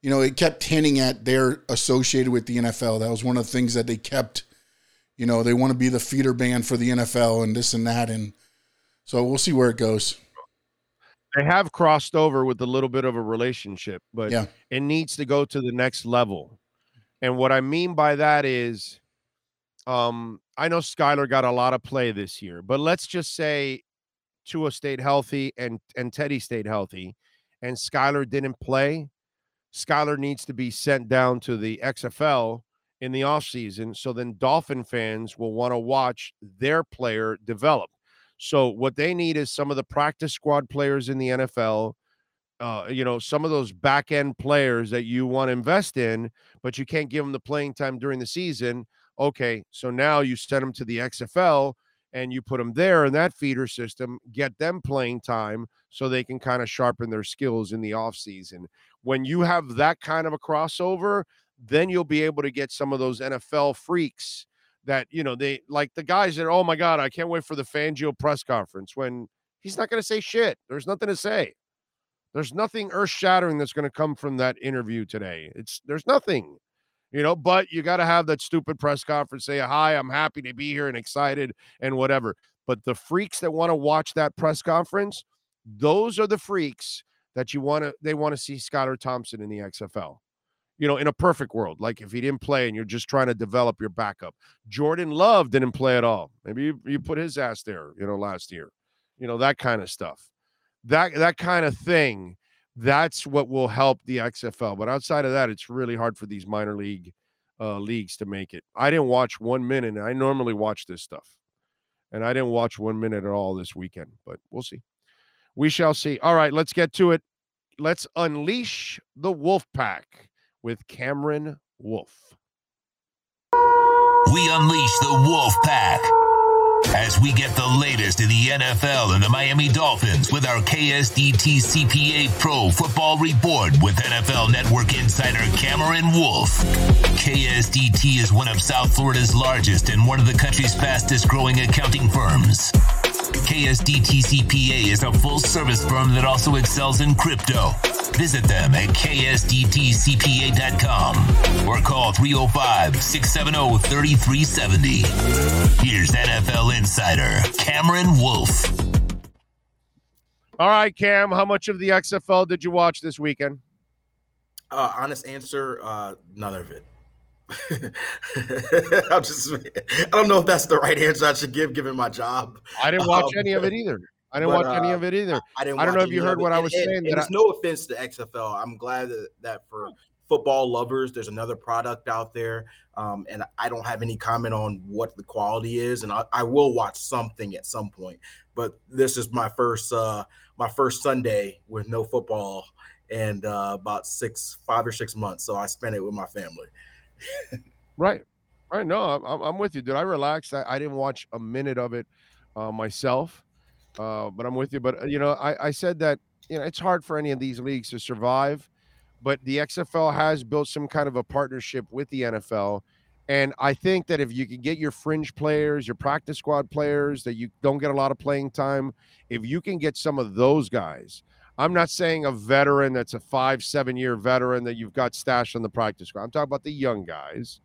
C: you know, it kept hinting at they're associated with the NFL. That was one of the things that they kept. You know, they want to be the feeder band for the NFL and this and that, and so we'll see where it goes
B: they have crossed over with a little bit of a relationship, but yeah. it needs to go to the next level. And what I mean by that is, um, I know Skylar got a lot of play this year, but let's just say Tua stayed healthy and and Teddy stayed healthy, and Skylar didn't play. Skylar needs to be sent down to the XFL in the offseason. So then Dolphin fans will want to watch their player develop. So what they need is some of the practice squad players in the NFL. Uh, you know, some of those back end players that you want to invest in, but you can't give them the playing time during the season. Okay, so now you send them to the XFL and you put them there in that feeder system, get them playing time so they can kind of sharpen their skills in the offseason. When you have that kind of a crossover, then you'll be able to get some of those NFL freaks that, you know, they like the guys that, oh my God, I can't wait for the Fangio press conference when he's not going to say shit. There's nothing to say. There's nothing earth shattering that's going to come from that interview today. It's there's nothing you know, but you got to have that stupid press conference say, Hi, I'm happy to be here and excited and whatever. But the freaks that want to watch that press conference, those are the freaks that you want to, they want to see Skylar Thompson in the XFL. You know, in a perfect world, like if he didn't play and you're just trying to develop your backup. Jordan Love didn't play at all. Maybe you, you put his ass there, you know, last year. You know, that kind of stuff. That that kind of thing that's what will help the XFL. But outside of that, it's really hard for these minor league uh, leagues to make it. I didn't watch one minute. And I normally watch this stuff, and I didn't watch one minute at all this weekend. But we'll see. We shall see. All right, let's get to it. Let's unleash the Wolf Pack with Cameron Wolfe.
A: We unleash the Wolf Pack as we get the latest in the NFL and the Miami Dolphins with our KSDT CPA Pro Football Report with NFL Network insider Cameron Wolfe. KSDT is one of South Florida's largest and one of the country's fastest growing accounting firms. KSDT CPA is a full service firm that also excels in crypto. Visit them at ksdtcpa.com or call 305 670 3370. Here's NFL Insider Cameron Wolfe.
B: All right, Cam, how much of the XFL did you watch this weekend?
D: Uh, honest answer, uh, none of it. I'm just, I don't know if that's the right answer I should give given my job.
B: I didn't watch um, any of it either. I didn't but, watch any uh, of it either. I, didn't. I don't know if you heard what I was
D: and,
B: saying.
D: And, and it's no offense to XFL. I'm glad that, that for football lovers, there's another product out there. Um, and I don't have any comment on what the quality is, and I, I, will watch something at some point. But this is my first uh, my first Sunday with no football and uh, about six, five or six months. So I spent it with my family.
B: Right, right. No, I'm, I'm with you, dude. I relaxed. I, I didn't watch a minute of it uh, myself. Uh, but I'm with you. But uh, you know, I, I said that you know it's hard for any of these leagues to survive, but the XFL has built some kind of a partnership with the NFL. And I think that if you can get your fringe players, your practice squad players that you don't get a lot of playing time, if you can get some of those guys, I'm not saying a veteran that's a five, seven year veteran that you've got stashed on the practice squad. I'm talking about the young guys.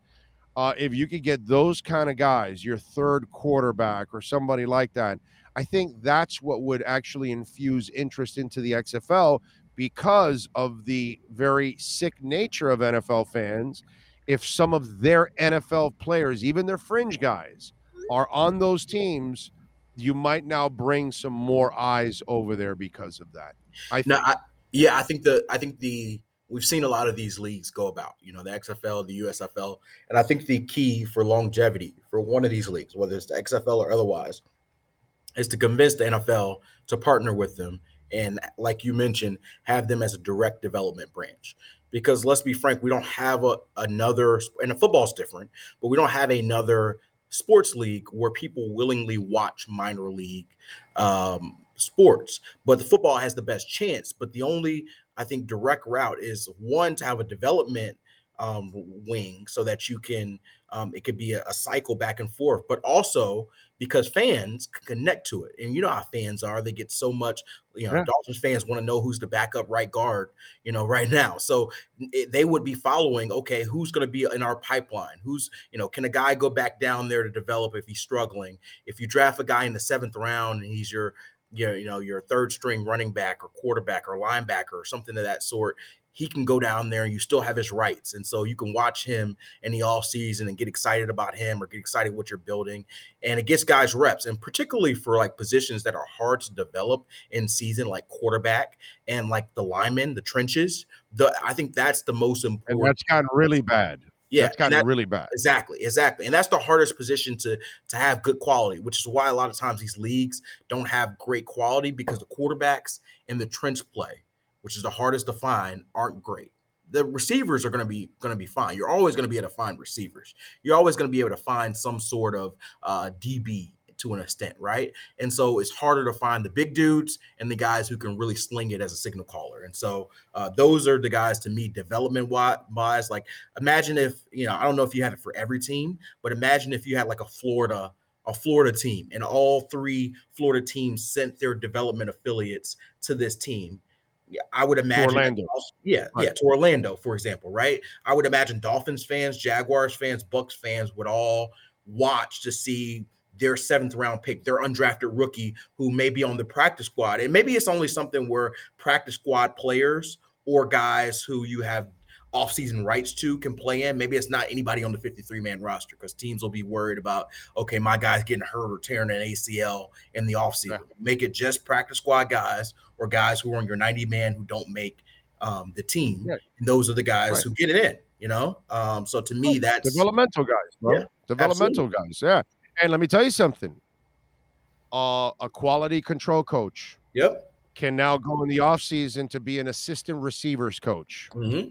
B: Uh, if you could get those kind of guys, your third quarterback or somebody like that, I think that's what would actually infuse interest into the XFL because of the very sick nature of NFL fans. If some of their NFL players, even their fringe guys, are on those teams, you might now bring some more eyes over there because of that.
D: I think. No, I, yeah, I think the I think the we've seen a lot of these leagues go about, you know, the XFL, the USFL, and I think the key for longevity for one of these leagues, whether it's the XFL or otherwise, is to convince the NFL to partner with them and, like you mentioned, have them as a direct development branch. Because let's be frank, we don't have a, another, and the football's different, but we don't have another sports league where people willingly watch minor league um, sports. But the football has the best chance. But the only, I think, direct route is one to have a development um, wing so that you can um, it could be a, a, cycle back and forth but also because fans connect to it and you know how fans are they get so much you know yeah. dolphins fans want to know who's the backup right guard you know right now so it, they would be following okay who's going to be in our pipeline who's you know can a guy go back down there to develop if he's struggling if you draft a guy in the seventh round and he's your you know, your third string running back or quarterback or linebacker or something of that sort, he can go down there and you still have his rights. And so you can watch him in the off season and get excited about him or get excited what you're building. And it gets guys reps. And particularly for like positions that are hard to develop in season, like quarterback and like the linemen, the trenches. The I think that's the most important.
B: And that's gotten really bad. Yeah, that's gotten that, really bad.
D: Exactly, exactly. And that's the hardest position to to have good quality, which is why a lot of times these leagues don't have great quality because the quarterbacks and the trench play which is the hardest to find, aren't great. The receivers are going to be going to be fine. You're always going to be able to find receivers. You're always going to be able to find some sort of uh, DB to an extent, right? And so it's harder to find the big dudes and the guys who can really sling it as a signal caller. And so uh, those are the guys to me, development wise. Like, imagine if you know, I don't know if you had it for every team, but imagine if you had like a Florida a Florida team, and all three Florida teams sent their development affiliates to this team. Yeah, I would imagine.
B: Orlando.
D: Yeah, right. yeah, to Orlando, for example, right? I would imagine Dolphins fans, Jaguars fans, Bucs fans would all watch to see their seventh round pick, their undrafted rookie who may be on the practice squad. And maybe it's only something where practice squad players or guys who you have offseason rights to can play in. Maybe it's not anybody on the 53 man roster because teams will be worried about, okay, my guy's getting hurt or tearing an ACL in the offseason. Yeah. Make it just practice squad guys or guys who are on your 90 man who don't make um, the team. Yeah. And those are the guys right. who get it in, you know? Um, so to me, that's
B: developmental guys, bro. Yeah, developmental absolutely. guys. Yeah. And let me tell you something. Uh, a quality control coach.
D: Yep.
B: Can now go in the offseason to be an assistant receivers coach. Mm-hmm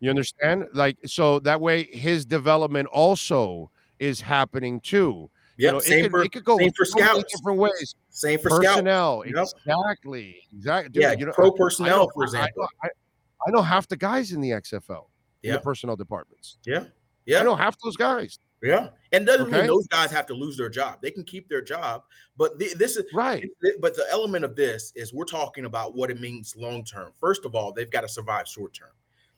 B: you understand? Like so that way his development also is happening too.
D: Yeah, you know,
B: same
D: it,
B: for,
D: it could go
B: same
D: for
B: scouts. different ways.
D: Same for
B: personnel.
D: Yep.
B: Exactly. Exactly. Dude,
D: yeah,
B: you know,
D: pro personnel,
B: know,
D: for example.
B: I, I, I, know half the guys in the XFL,
D: yeah.
B: in the personnel departments.
D: Yeah. Yeah.
B: I know half those guys.
D: Yeah, and doesn't okay. mean those guys have to lose their job. They can keep their job, but the, this is
B: right.
D: But the element of this is we're talking about what it means long term. First of all, they've got to survive short term.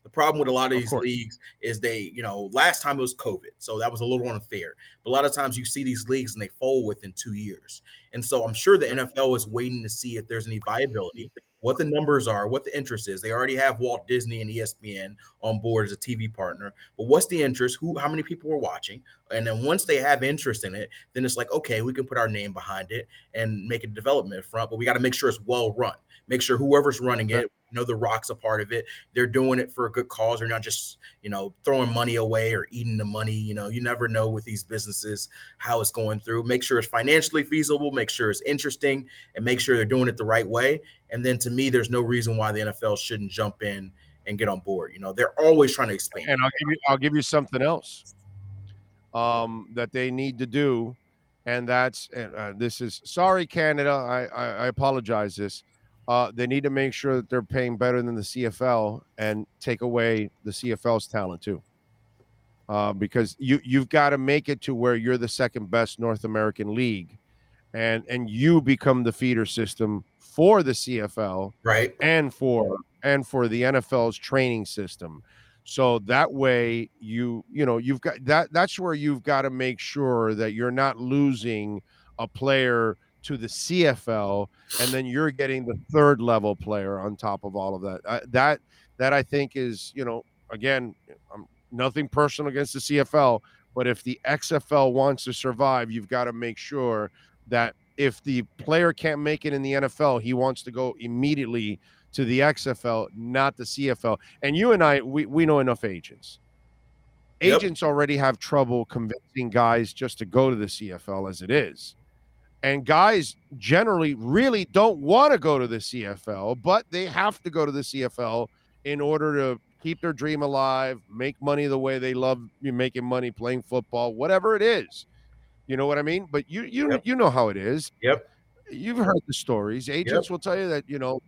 D: The problem with a lot of these leagues is they, you know, last time it was COVID, so that was a little unfair. But a lot of times you see these leagues and they fold within two years. And so I'm sure the NFL is waiting to see if there's any viability, what the numbers are, what the interest is. They already have Walt Disney and ESPN on board as a TV partner. But what's the interest? Who how many people are watching? And then once they have interest in it, then it's like, okay, we can put our name behind it and make a development front, but we got to make sure it's well run. Make sure whoever's running it you know the rock's a part of it. They're doing it for a good cause. They're not just you know throwing money away or eating the money you know you never know with these businesses how it's going through. Make sure it's financially feasible make sure it's interesting and make sure they're doing it the right way. And then to me there's no reason why the nfl shouldn't jump in and get on board you know? They're always trying to expand.
B: And i'll give you i'll give you something else um that they need to do and that's uh, this is sorry canada I, I i apologize this uh, they need to make sure that they're paying better than the CFL and take away the CFL's talent too. Uh, because you you've got to make it to where you're the second best North American league, and and you become the feeder system for the CFL,
D: right?
B: And for and for the NFL's training system. So that way you you know you've got that that's where you've got to make sure that you're not losing a player to the CFL, and then you're getting the third level player on top of all of that. Uh, that that I think is, you know, again, I'm nothing personal against the CFL, but if the XFL wants to survive, you've got to make sure that if the player can't make it in the NFL, he wants to go immediately to the XFL, not the CFL. And you and I, we, we know enough agents. Agents yep. already have trouble convincing guys just to go to the CFL as it is. And guys generally really don't want to go to the CFL, but they have to go to the CFL in order to keep their dream alive, make money the way they love making money playing football, whatever it is. You know what I mean? But you you yep. you know how it is.
D: Yep.
B: You've heard the stories. Agents yep. will tell you that, you know,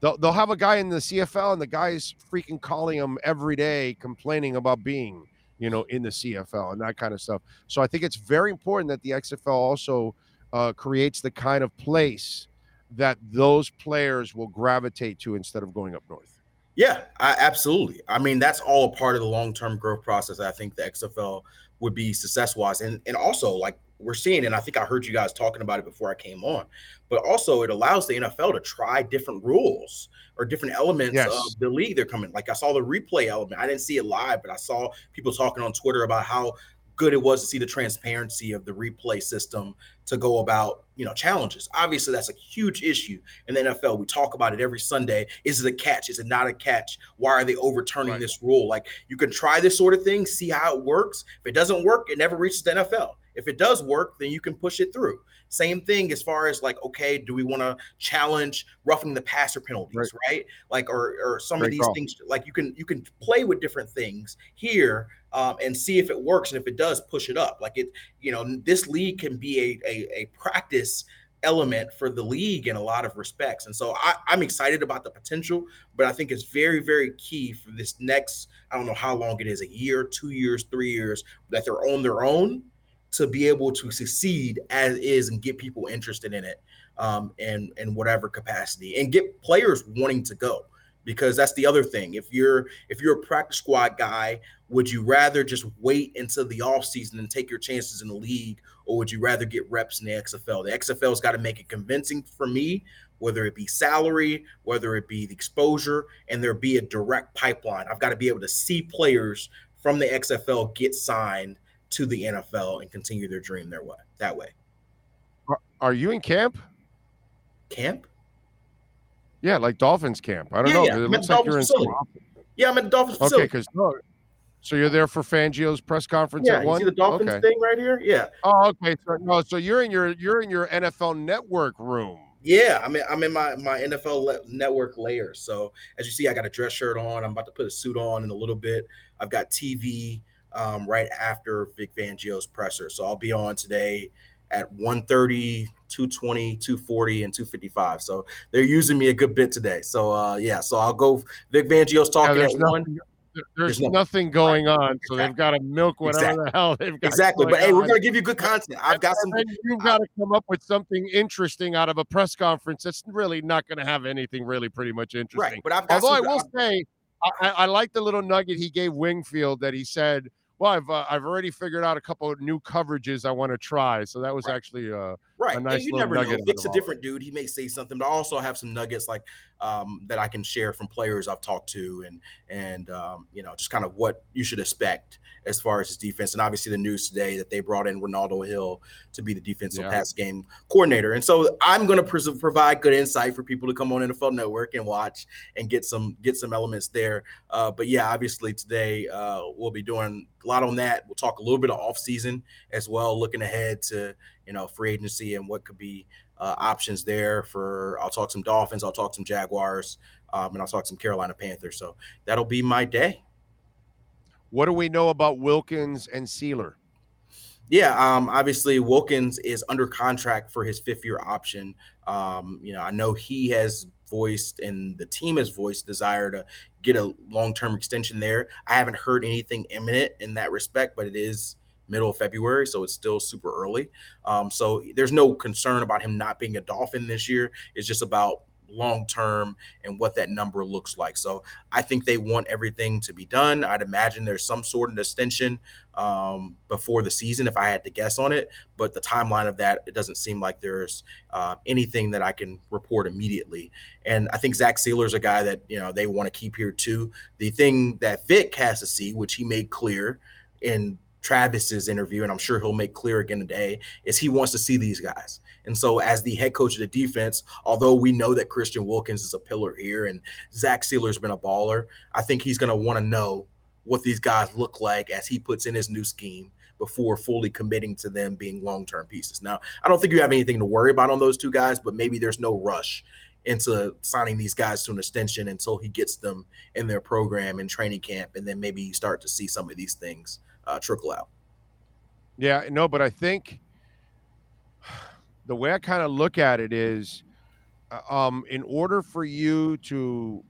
B: they'll, they'll have a guy in the CFL and the guy's freaking calling them every day complaining about being, you know, in the CFL and that kind of stuff. So I think it's very important that the XFL also – uh, creates the kind of place that those players will gravitate to instead of going up north.
D: Yeah, I, absolutely. I mean, that's all a part of the long term growth process. I think the XFL would be success wise, and and also like we're seeing, and I think I heard you guys talking about it before I came on, but also it allows the NFL to try different rules or different elements yes. of the league they're coming. Like I saw the replay element. I didn't see it live, but I saw people talking on Twitter about how good it was to see the transparency of the replay system to go about you know challenges. Obviously that's a huge issue in the nfl we talk about it every sunday. Is it a catch? Is it not a catch? Why are they overturning right. this rule? Like you can try this sort of thing see how it works. If it doesn't work it never reaches the nfl if it does work then you can push it through. Same thing as far as like okay do we want to challenge roughing the passer penalties right, right? like or or some Great of these call. things like you can you can play with different things. Here um, and see if it works. And if it does, push it up. Like it, you know, this league can be a, a, a practice element for the league in a lot of respects. And so I, am excited about the potential, but I think it's very, very key for this next, I don't know how long it is, a year, two years, three years, that they're on their own to be able to succeed as is and get people interested in it um, and in whatever capacity and get players wanting to go because that's the other thing. If you're if you're a practice squad guy, would you rather just wait until the offseason and take your chances in the league, or would you rather get reps in the XFL? The XFL's got to make it convincing for me, whether it be salary, whether it be the exposure, and there be a direct pipeline. I've got to be able to see players from the XFL get signed to the NFL and continue their dream their way that way.
B: Are you in camp?
D: Camp?
B: Yeah, like Dolphins camp. I don't yeah, know. Yeah. It looks like you're in
D: Yeah, I'm at the Dolphins
B: okay, because no, so you're there for Fangio's press conference
D: yeah,
B: at one.
D: see the Dolphins okay. thing right here. Yeah.
B: Oh, okay. So no, so you're in your you're in your NFL Network room.
D: Yeah, I'm in, I'm in my my NFL le- Network layer. So as you see, I got a dress shirt on. I'm about to put a suit on in a little bit. I've got TV um, right after Vic Fangio's presser. So I'll be on today at 130 220 240 and 255 so they're using me a good bit today so uh yeah so i'll go vic fangio's talking yeah, at
B: nothing,
D: one
B: there's, there's nothing, nothing going on so exactly. they've got to milk whatever
D: exactly.
B: the hell they've got
D: exactly but hey we're gonna give you good content i've got some
B: you've got to come up with something interesting out of a press conference that's really not going to have anything really pretty much interesting
D: right but I've
B: although some, i will say I, I like the little nugget he gave wingfield that he said well, I've uh, I've already figured out a couple of new coverages I want to try. So that was right. actually uh,
D: right.
B: nice
D: and you
B: never
D: know. Vic's a different dude. He may say something, but I also have some nuggets like um, that I can share from players I've talked to, and and um, you know just kind of what you should expect as far as his defense. And obviously the news today that they brought in Renaldo Hill to be the defensive yeah. pass game coordinator. And so I'm going to pres- provide good insight for people to come on NFL Network and watch and get some get some elements there. Uh, but yeah, obviously today uh, we'll be doing a lot on that. We'll talk a little bit of off season as well, looking ahead to you know free agency and what could be uh, options there for. I'll talk some Dolphins. I'll talk some Jaguars. Um, and I'll talk some Carolina Panthers. So that'll be my day.
B: What do we know about Wilkins and Sieler?
D: Yeah, um, obviously Wilkins is under contract for his fifth year option. Um, you know, I know he has voiced and the team has voiced desire to get a long term extension there. I haven't heard anything imminent in that respect, but it is middle of February, so it's still super early. Um, so there's no concern about him not being a Dolphin this year. It's just about long term and what that number looks like. So I think they want everything to be done. I'd imagine there's some sort of extension um, before the season, if I had to guess on it. But the timeline of that, it doesn't seem like there's uh, anything that I can report immediately. And I think Zach Sieler's a guy that you know they want to keep here too. The thing that Vic has to see, which he made clear in Travis's interview, and I'm sure he'll make clear again today, is he wants to see these guys. And so, as the head coach of the defense, although we know that Christian Wilkins is a pillar here and Zach Sieler's been a baller, I think he's going to want to know what these guys look like as he puts in his new scheme before fully committing to them being long term pieces. Now, I don't think you have anything to worry about on those two guys, but maybe there's no rush into signing these guys to an extension until he gets them in their program and training camp. And then maybe you start to see some of these things uh, trickle out.
B: Yeah, no, but I think the way I kind of look at it is, uh, um, in order for you to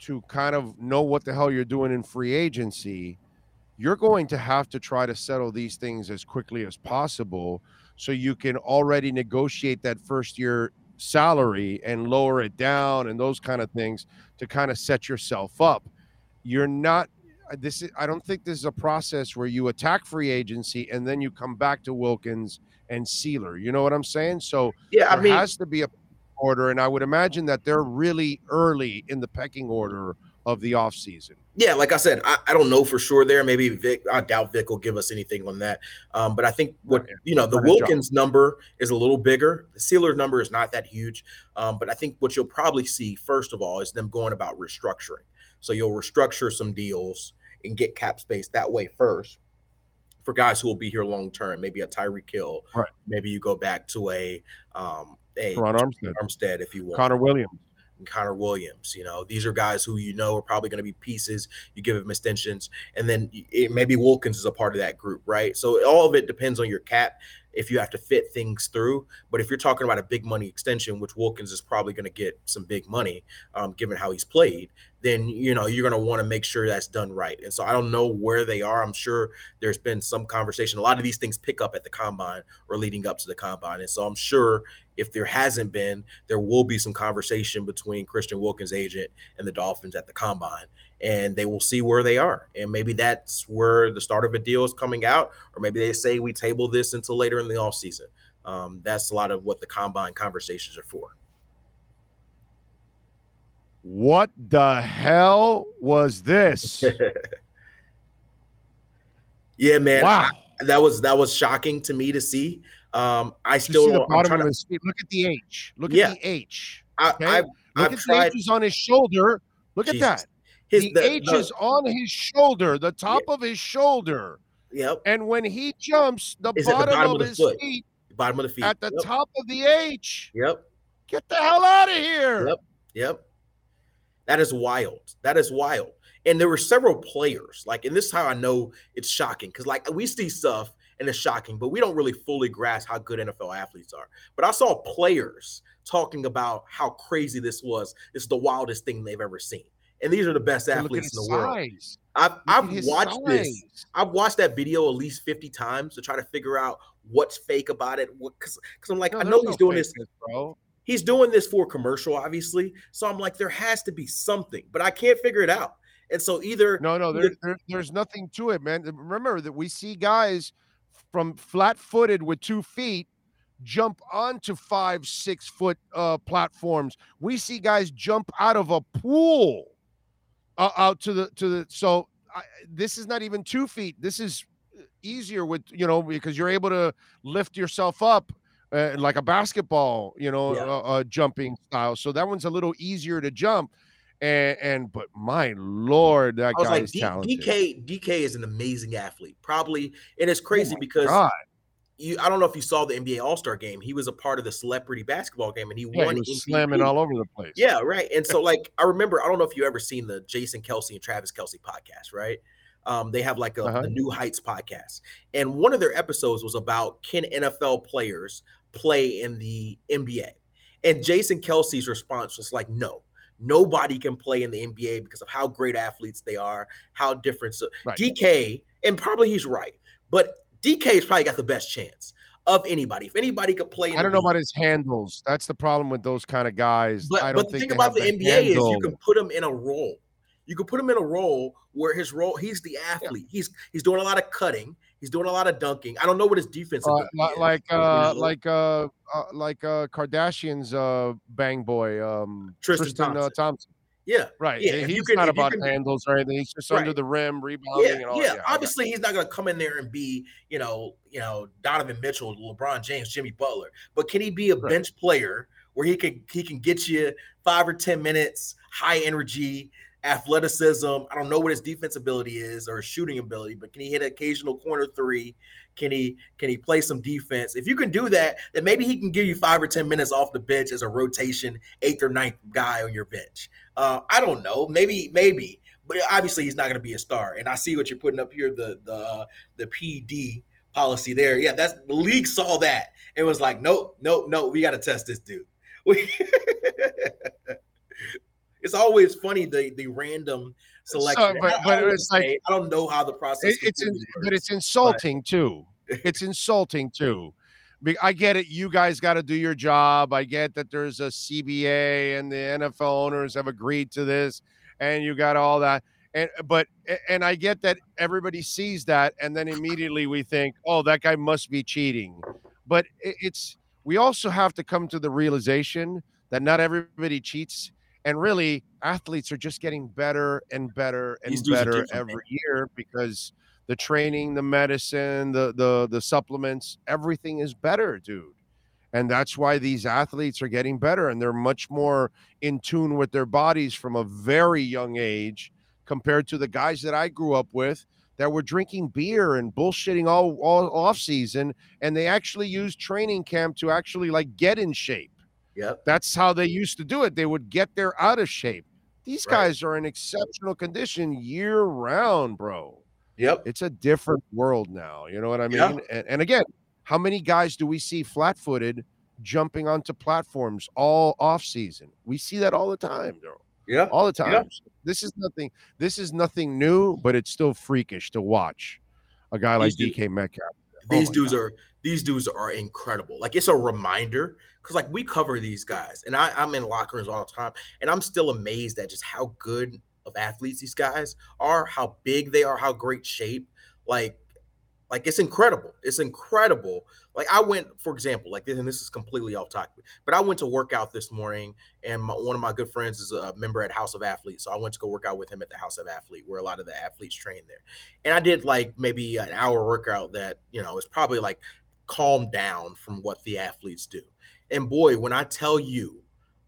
B: to kind of know what the hell you're doing in free agency, you're going to have to try to settle these things as quickly as possible so you can already negotiate that first year salary and lower it down and those kind of things to kind of set yourself up. You're not this is I don't think this is a process where you attack free agency and then you come back to Wilkins and Sieler. You know what I'm saying? So
D: yeah,
B: I
D: mean, it
B: has to be a order, and I would imagine that they're really early in the pecking order of the offseason.
D: Yeah, like I said, I, I, don't know for sure there. Maybe Vic, I doubt Vic will give us anything on that. Um, but I think what you know, the Wilkins number is a little bigger. The Sieler number is not that huge. Um, but I think what you'll probably see first of all is them going about restructuring. So you'll restructure some deals and get cap space that way first for guys who will be here long term. Maybe a Tyreek Hill.
B: Right.
D: Maybe you go back to a um a
B: Ron Armstead.
D: Armstead if you want.
B: Connor Williams.
D: and Connor Williams. You know, these are guys who you know are probably going to be pieces. You give them extensions, and then it, maybe Wilkins is a part of that group, right? So all of it depends on your cap if you have to fit things through. But if you're talking about a big money extension, which Wilkins is probably going to get some big money, um, given how he's played, then you know you're going to want to make sure that's done right. And so I don't know where they are. I'm sure there's been some conversation. A lot of these things pick up at the combine or leading up to the combine, and so I'm sure if there hasn't been, there will be some conversation between Christian Wilkins' agent and the Dolphins at the combine and they will see where they are. And maybe that's where the start of a deal is coming out, or maybe they say we table this until later in the offseason. Um, that's a lot of what the combine conversations are for.
B: What the hell was this?
D: yeah, man.
B: Wow.
D: I, that was that was shocking to me to see. Um, I still
B: the bottom of
D: to,
B: his feet. Look at the H. Look
D: yeah.
B: at the H.
D: Okay? I, I,
B: Look
D: I've
B: at
D: tried,
B: the H is on his shoulder. Look
D: Jesus.
B: at that.
D: His,
B: the,
D: the
B: H
D: the-
B: is on his shoulder, the top of his shoulder.
D: Yep.
B: And when he jumps, the bottom,
D: bottom
B: of
D: of
B: his
D: foot.
B: feet
D: Bottom of the feet.
B: at the
D: yep.
B: top of the H.
D: Yep.
B: Get the hell out of here.
D: Yep. Yep. That is wild. That is wild. And there were several players, like, and this is how I know it's shocking because, like, we see stuff and it's shocking, but we don't really fully grasp how good NFL athletes are. But I saw players talking about how crazy this was. It's the wildest thing they've ever seen. And these are the best athletes in the world.
B: size.
D: I've, I've watched this. I've watched that video at least 50 times to try to figure out what's fake about it. What because I'm like,
B: No,
D: I know
B: no
D: he's doing this
B: bro.
D: he's doing this for commercial, obviously. So I'm like, there has to be something, but I can't figure it out. And so either
B: No, no, there, there, there's nothing to it, man. Remember that we see guys from flat-footed with two feet jump onto five, six foot uh, platforms. We see guys jump out of a pool uh, out to the to the. So I, this is not even two feet. This is easier with you know because you're able to lift yourself up. Uh, like a basketball, you know,
D: Yeah.
B: uh, uh, jumping style. So that one's a little easier to jump. And, and but my lord, that
D: I was
B: guy
D: like,
B: is
D: D-
B: talented.
D: DK, DK is an amazing athlete. Probably, and it's crazy
B: Oh
D: because
B: God.
D: You I don't know if you saw the NBA All Star game. He was a part of the celebrity basketball game and he
B: Yeah,
D: won
B: he was
D: MVP.
B: slamming all over the place.
D: Yeah, right. And so, like, I remember, I don't know if you ever seen the Jason Kelce and Travis Kelce podcast, right? Um, they have like a
B: Uh-huh.
D: the New Heights podcast, and one of their episodes was about can NFL players play in the NBA? And Jason Kelce's response was like, no. Nobody can play in the NBA because of how great athletes they are, how different. So
B: Right.
D: DK, and probably he's right, but DK's probably got the best chance of anybody. If anybody could play, in
B: I don't know
D: league-
B: about his handles. That's the problem with those kind of guys.
D: but,
B: I don't
D: the
B: think
D: thing about the NBA is you can put him in a role. You can put him in a role where his role, he's the athlete. He's he's doing a lot of cutting. He's doing a lot of dunking. I don't know what his defense
B: Uh,
D: ability
B: li-
D: is,
B: like uh like uh, uh like uh Kardashian's uh bang boy um
D: Tristan
B: Tristan, uh,
D: Thompson. Yeah,
B: Right.
D: Yeah,
B: Yeah, he's
D: can-
B: not about
D: can-
B: handles or anything. He's just under the rim, rebounding
D: yeah,
B: and all
D: yeah.
B: got
D: Obviously, he's not going to come in there and be, you know, you know, Donovan Mitchell, LeBron James, Jimmy Butler. But can he be a
B: Right.
D: bench player where he can he can get you five or ten minutes, high energy, athleticism? I don't know what his defense ability is or his shooting ability, but can he hit an occasional corner three? Can he can he play some defense? If you can do that, then maybe he can give you five or ten minutes off the bench as a rotation eighth or ninth guy on your bench. Uh, I don't know. Maybe maybe but obviously he's not going to be a star. And I see what you're putting up here the the the PD policy there. Yeah, that's the league saw that and was like, nope, nope, nope. We got to test this dude. It's always funny the the random selection.
B: but-
D: I- I
B: but
D: don't
B: it's like-
D: I don't know how the process.
B: It- it's in, but it's insulting too. It's insulting too. I get it. You guys got to do your job. I get that there's a CBA and the NFL owners have agreed to this, and you got all that. And but and I get that everybody sees that, and then immediately we think, oh, that guy must be cheating. But it's we also have to come to the realization that not everybody cheats, and really athletes are just getting better and better and
D: These
B: better every year because the training, the medicine, the the the supplements, everything is better, dude. And that's why these athletes are getting better and they're much more in tune with their bodies from a very young age compared to the guys that I grew up with that were drinking beer and bullshitting all, all off season and they actually used training camp to actually like get in shape.
D: Yep.
B: That's how they used to do it. They would get their out of shape. These
D: Right.
B: guys are in exceptional condition year round, bro.
D: Yep.
B: It's a different world now. You know what I mean?
D: Yeah.
B: And, and again, how many guys do we see flat footed jumping onto platforms all off season? We see that all the time, bro.
D: Yeah.
B: All the time.
D: Yeah.
B: This is nothing. This is nothing new, but it's still freakish to watch a guy like DK Metcalf.
D: Oh these
B: Oh
D: dudes
B: God.
D: are these dudes are incredible. Like it's a reminder because like we cover these guys, and I, I'm in locker rooms all the time, and I'm still amazed at just how good of athletes these guys are, how big they are, how great shape. Like, like it's incredible. It's incredible. Like I went, for example, like this, and this is completely off topic, but I went to work out this morning, and my, one of my good friends is a member at House of Athletes, so I went to go work out with him at the House of Athlete, where a lot of the athletes train there. And I did like maybe an hour workout that you know is probably like calm down from what the athletes do. And boy, when I tell you,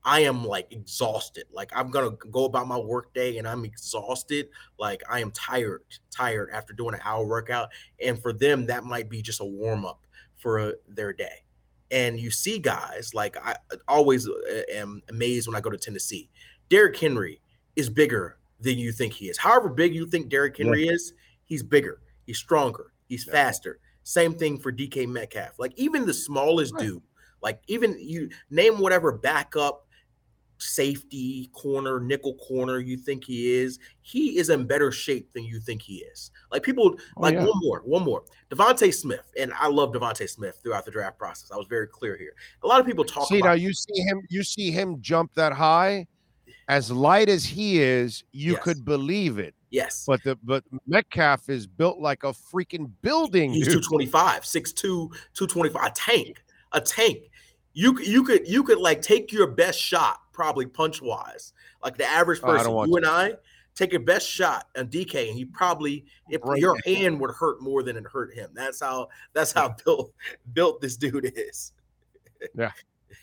D: I am like exhausted. Like I'm gonna go about my work day and I'm exhausted. Like I am tired, tired after doing an hour workout. And for them, that might be just a warm up for uh, their day. And you see guys like I always uh, am amazed when I go to Tennessee. Derrick Henry is bigger than you think he is. However big you think Derrick Henry is, he's bigger, he's stronger, he's
B: Yeah.
D: faster. Same thing for DK Metcalf. Like even the smallest
B: Right.
D: dude, like even you name whatever backup, safety, corner, nickel corner you think he is, he is in better shape than you think he is. Like people,
B: Oh,
D: like
B: yeah.
D: one more, one more. DeVonta Smith, and I love DeVonta Smith throughout the draft process. I was very clear here. A lot of people talk
B: See
D: about
B: now, you see him. You see him jump that high. As light as he is, you
D: Yes.
B: could believe it.
D: Yes,
B: But the but Metcalf is built like a freaking building.
D: He's
B: dude.
D: 225, 6'2, 225, a tank, a tank. You you could you could like take your best shot, probably punch wise, like the average
B: Oh,
D: person,
B: want
D: you and I, take your best shot on DK, and he probably if your hand would hurt more than it hurt him. That's how that's how built built this dude is.
B: Yeah,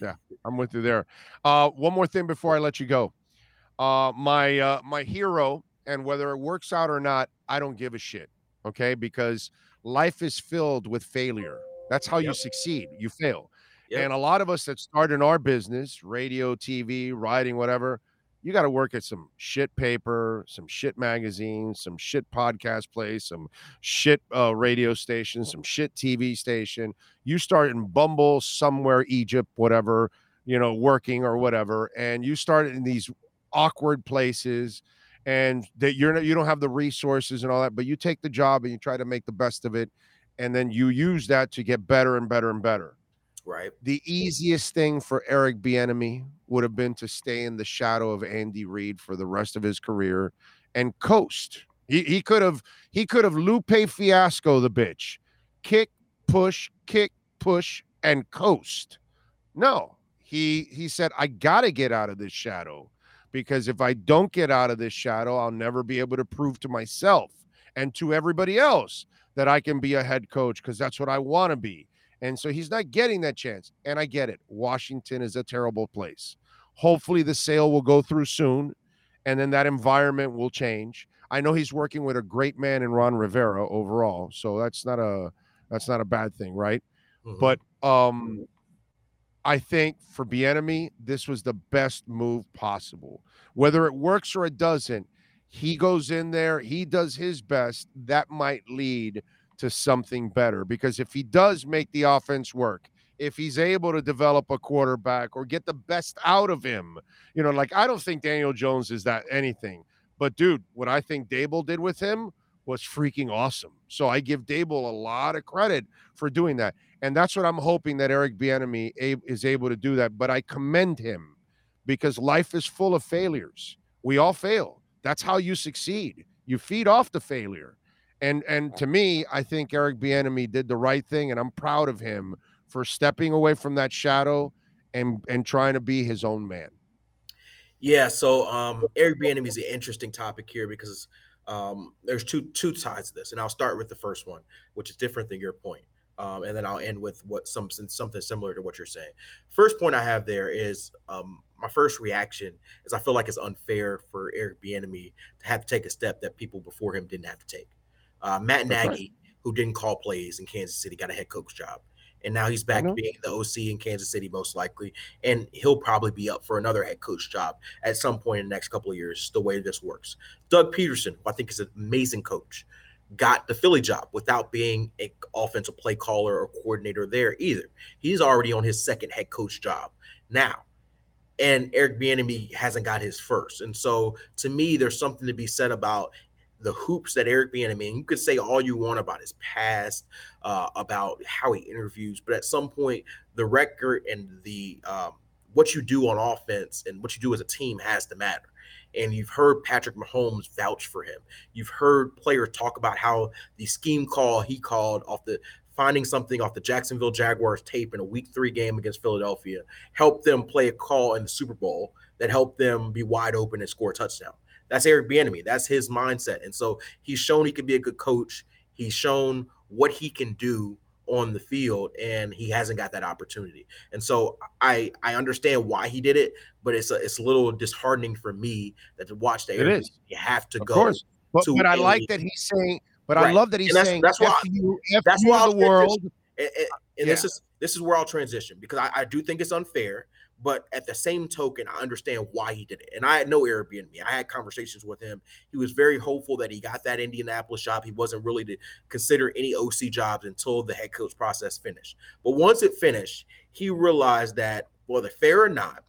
B: yeah, I'm with you there. Uh, one more thing before I let you go. Uh, my uh, my hero, and whether it works out or not, I don't give a shit. Okay, because life is filled with failure. That's how you succeed. You fail.
D: Yep.
B: And a lot of us that start in our business, radio, TV, writing, whatever, you got to work at some shit paper, some shit magazine, some shit podcast place, some shit uh, radio station, some shit TV station. You start in Bumble, somewhere, Egypt, whatever, you know, working or whatever, and you start in these awkward places and that you're not, you don't have the resources and all that, but you take the job and you try to make the best of it. And then you use that to get better and better and better
D: Right.
B: the easiest thing for Eric Bieniemy would have been to stay in the shadow of Andy Reid for the rest of his career and coast. He, he could have he could have Lupe Fiasco the bitch, kick, push, kick, push, and coast. No, he he said I gotta get out of this shadow because if I don't get out of this shadow, I'll never be able to prove to myself and to everybody else that I can be a head coach because that's what I want to be. And so he's not getting that chance. And I get it. Washington is a terrible place. Hopefully the sale will go through soon and then that environment will change. I know he's working with a great man in Ron Rivera overall. So that's not a that's not a bad thing, right?
D: Mhm.
B: But um I think for Bieniemy, this was the best move possible. Whether it works or it doesn't, he goes in there, he does his best. That might lead to something better because if he does make the offense work, if he's able to develop a quarterback or get the best out of him, you know, like I don't think Daniel Jones is that anything. But dude, what I think Daboll did with him was freaking awesome. So I give Daboll a lot of credit for doing that. And that's what I'm hoping that Eric Bieniemy is able to do that. But I commend him because life is full of failures. We all fail. That's how you succeed. You feed off the failure. And and to me, I think Eric Bieniemy did the right thing, and I'm proud of him for stepping away from that shadow and and trying to be his own man.
D: Yeah, so um, Eric Bieniemy is an interesting topic here because um, there's two two sides to this, and I'll start with the first one, which is different than your point, um, and then I'll end with what some something similar to what you're saying. First point I have there is um, my first reaction is I feel like it's unfair for Eric Bieniemy to have to take a step that people before him didn't have to take. Uh, Matt
B: That's right.
D: Nagy, who didn't call plays in Kansas City, got a head coach job, and now he's back to being the OC in Kansas City most likely, and he'll probably be up for another head coach job at some point in the next couple of years. The way this works, Doug Pederson, I think is an amazing coach, got the Philly job without being an offensive play caller or coordinator there either. He's already on his second head coach job now. And Eric Bieniemy hasn't got his first. And so to me, there's something to be said about the hoops that Eric Bieniemy, and you could say all you want about his past, uh, about how he interviews, but at some point, the record and the um, what you do on offense and what you do as a team has to matter. And you've heard Patrick Mahomes vouch for him. You've heard players talk about how the scheme call he called off the finding something off the Jacksonville Jaguars tape in a week three game against Philadelphia helped them play a call in the Super Bowl that helped them be wide open and score a touchdown. That's Eric Bieniemy. That's his mindset. And so he's shown he can be a good coach. He's shown what he can do on the field and he hasn't got that opportunity. And so I I understand why he did it, but it's a, it's a little disheartening for me that to watch the
B: it is.
D: you have to
B: of
D: go.
B: Course. But, but I
D: a,
B: like that he's saying but
D: right.
B: I love that he's
D: that's,
B: saying
D: that's why
B: you,
D: that's why
B: the world.
D: And, and, and yeah. this is this is where I'll transition because I, I do think it's unfair but at the same token, I understand why he did it. And I had no Airbnb. I had conversations with him. He was very hopeful that he got that Indianapolis job. He wasn't really to consider any OC jobs until the head coach process finished. But once it finished, he realized that, whether fair or not,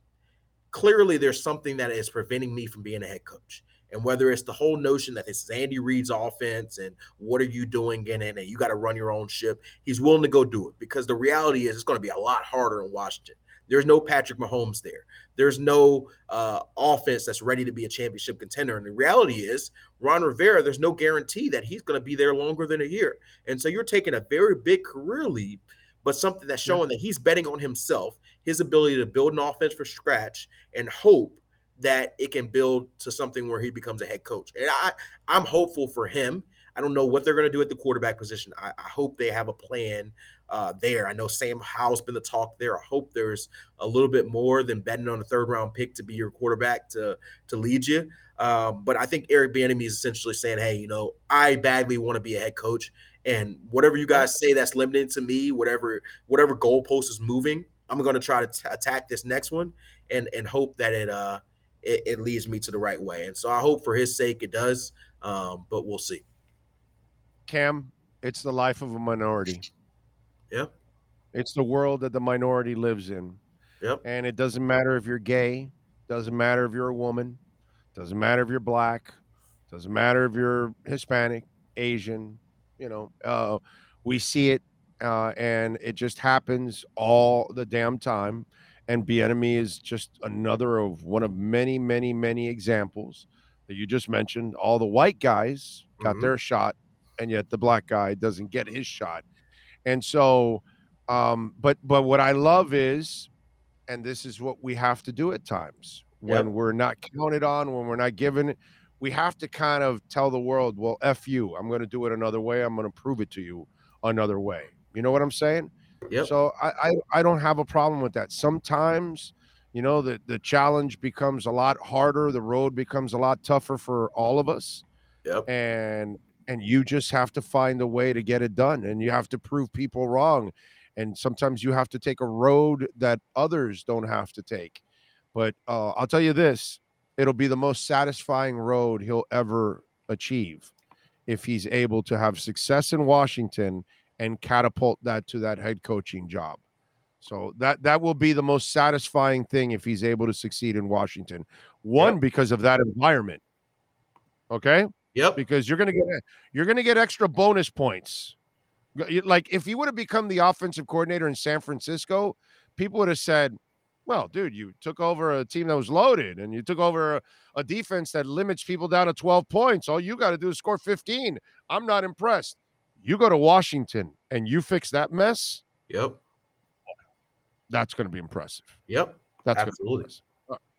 D: clearly there's something that is preventing me from being a head coach. And whether it's the whole notion that this is Andy Reid's offense and what are you doing in it and you got to run your own ship, he's willing to go do it because the reality is it's going to be a lot harder in Washington. There's no Patrick Mahomes there. There's no uh, offense that's ready to be a championship contender. And the reality is, Ron Rivera, there's no guarantee that he's going to be there longer than a year. And so you're taking a very big career leap, but something that's showing yeah. that he's betting on himself, his ability to build an offense from scratch, and hope that it can build to something where he becomes a head coach. And I, I'm hopeful for him. I don't know what they're going to do at the quarterback position. I, I hope they have a plan uh, there. I know Sam Howell's been the talk there. I hope there's a little bit more than betting on a third round pick to be your quarterback to to lead you. Um, but I think Eric Bieniemy is essentially saying, "Hey, you know, I badly want to be a head coach, and whatever you guys say that's limited to me, whatever whatever goalpost is moving, I'm going to try to t- attack this next one and and hope that it uh it, it, leads me to the right way. And so I hope for his sake it does, um, but we'll see.
B: Cam, it's the life of a minority.
D: Yep.
B: It's the world that the minority lives in.
D: Yep.
B: And it doesn't matter if you're gay, doesn't matter if you're a woman, doesn't matter if you're black, doesn't matter if you're Hispanic, Asian, you know, uh, we see it uh, and it just happens all the damn time. And Bieniemy is just another of one of many, many, many examples that you just mentioned. All the white guys got mm-hmm. their shot, and yet the black guy doesn't get his shot. And so, um, but but what I love is, and this is what we have to do at times when yep. we're not counted on, when we're not given, we have to kind of tell the world, well, f you, I'm going to do it another way. I'm going to prove it to you another way. You know what I'm saying?
D: Yeah.
B: So I, I I don't have a problem with that. Sometimes you know the the challenge becomes a lot harder the road becomes a lot tougher for all of us
D: yep.
B: and and you just have to find a way to get it done and you have to prove people wrong and sometimes you have to take a road that others don't have to take but uh, i'll tell you this it'll be the most satisfying road he'll ever achieve if he's able to have success in washington and catapult that to that head coaching job. So that that will be the most satisfying thing if he's able to succeed in washington. One yep. because of that environment okay
D: Yep.
B: Because you're gonna get you're gonna get extra bonus points. Like if you would have become the offensive coordinator in San Francisco, people would have said, "Well, dude, you took over a team that was loaded, and you took over a, a defense that limits people down to 12 points. All you got to do is score 15. I'm not impressed." You go to Washington and you fix that mess.
D: Yep.
B: That's going to be impressive.
D: Yep.
B: That's
D: absolutely.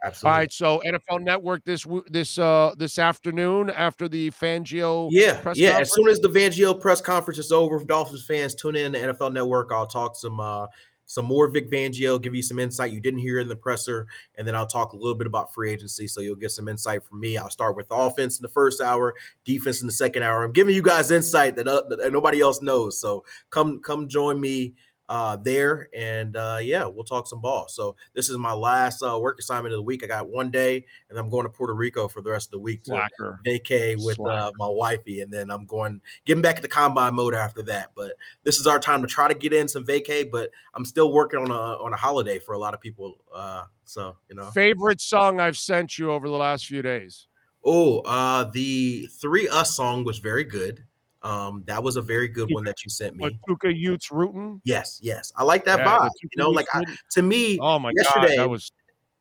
B: Absolutely. All right, so NFL Network this this uh this afternoon after the Fangio
D: yeah yeah conference? as soon as the Fangio press conference is over, Dolphins fans tune in to NFL Network. I'll talk some uh some more Vic Fangio, give you some insight you didn't hear in the presser, and then I'll talk a little bit about free agency, so you'll get some insight from me. I'll start with offense in the first hour, defense in the second hour. I'm giving you guys insight that, uh, that nobody else knows. So come come join me uh, there, and uh, yeah, we'll talk some ball. So this is my last uh, work assignment of the week. I got one day, and I'm going to Puerto Rico for the rest of the week to
B: Slacker.
D: vacay with uh, my wifey, and then I'm going getting back into combine mode after that. But this is our time to try to get in some vacay, but I'm still working on a on a holiday for a lot of people. Uh, so you know,
B: Favorite song I've sent you over the last few days?
D: oh, uh, the Three Us song was very good. Um, that was a very good one that you sent me.
B: Tuka Utes rootin'?
D: Yes, yes, I like that
B: Yeah,
D: vibe. You know, like I, to me,
B: oh my
D: yesterday-
B: god, that was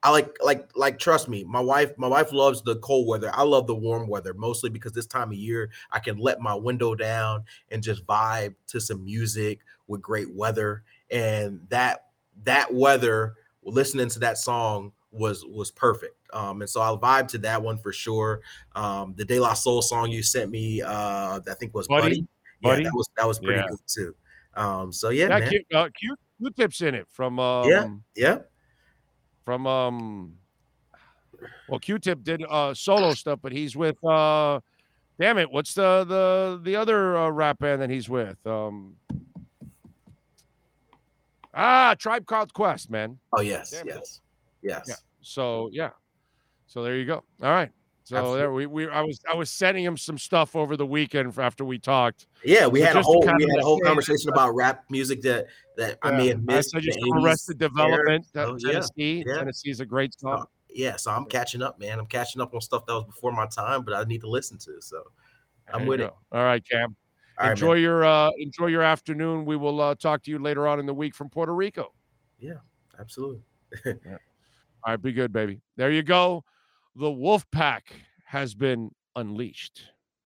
D: I like like like trust me, my wife my wife loves the cold weather. I love the warm weather mostly because this time of year I can let my window down and just vibe to some music with great weather and that that weather listening to that song was was perfect. Um and so I'll vibe to that one for sure. Um the De La Soul song you sent me uh I think was
B: Buddy?
D: Buddy. Yeah, that was that was pretty
B: Yeah.
D: good too. Um so yeah,
B: yeah,
D: man.
B: Q, uh, Q, Q-tips in it from um
D: Yeah.
B: from um well Q-tip did uh solo stuff, but he's with uh damn it, what's the the the other uh, rap band that he's with? Um Ah, Tribe Called Quest, man.
D: Oh yes,
B: Damn
D: yes. Yes.
B: Yeah. So yeah. So there you go. All right. So there we, we I was I was sending him some stuff over the weekend after we talked.
D: Yeah, we
B: So
D: had a whole we had a whole conversation about rap music that that I may
B: Yeah.
D: have
B: I
D: missed. the
B: just
D: 80s
B: Arrested Development, uh,
D: So,
B: Tennessee.
D: yeah.
B: Tennessee is a great song.
D: Uh, yeah, so I'm catching up, man. I'm catching up on stuff that was before my time, but I need to listen to. So I'm
B: There
D: with it.
B: go. All right, Cam.
D: all right,
B: enjoy
D: man.
B: your uh enjoy your afternoon. We will uh talk to you later on in the week from Puerto Rico.
D: Yeah, absolutely.
B: All right, be good, baby. There you go. The Wolf Pack has been unleashed.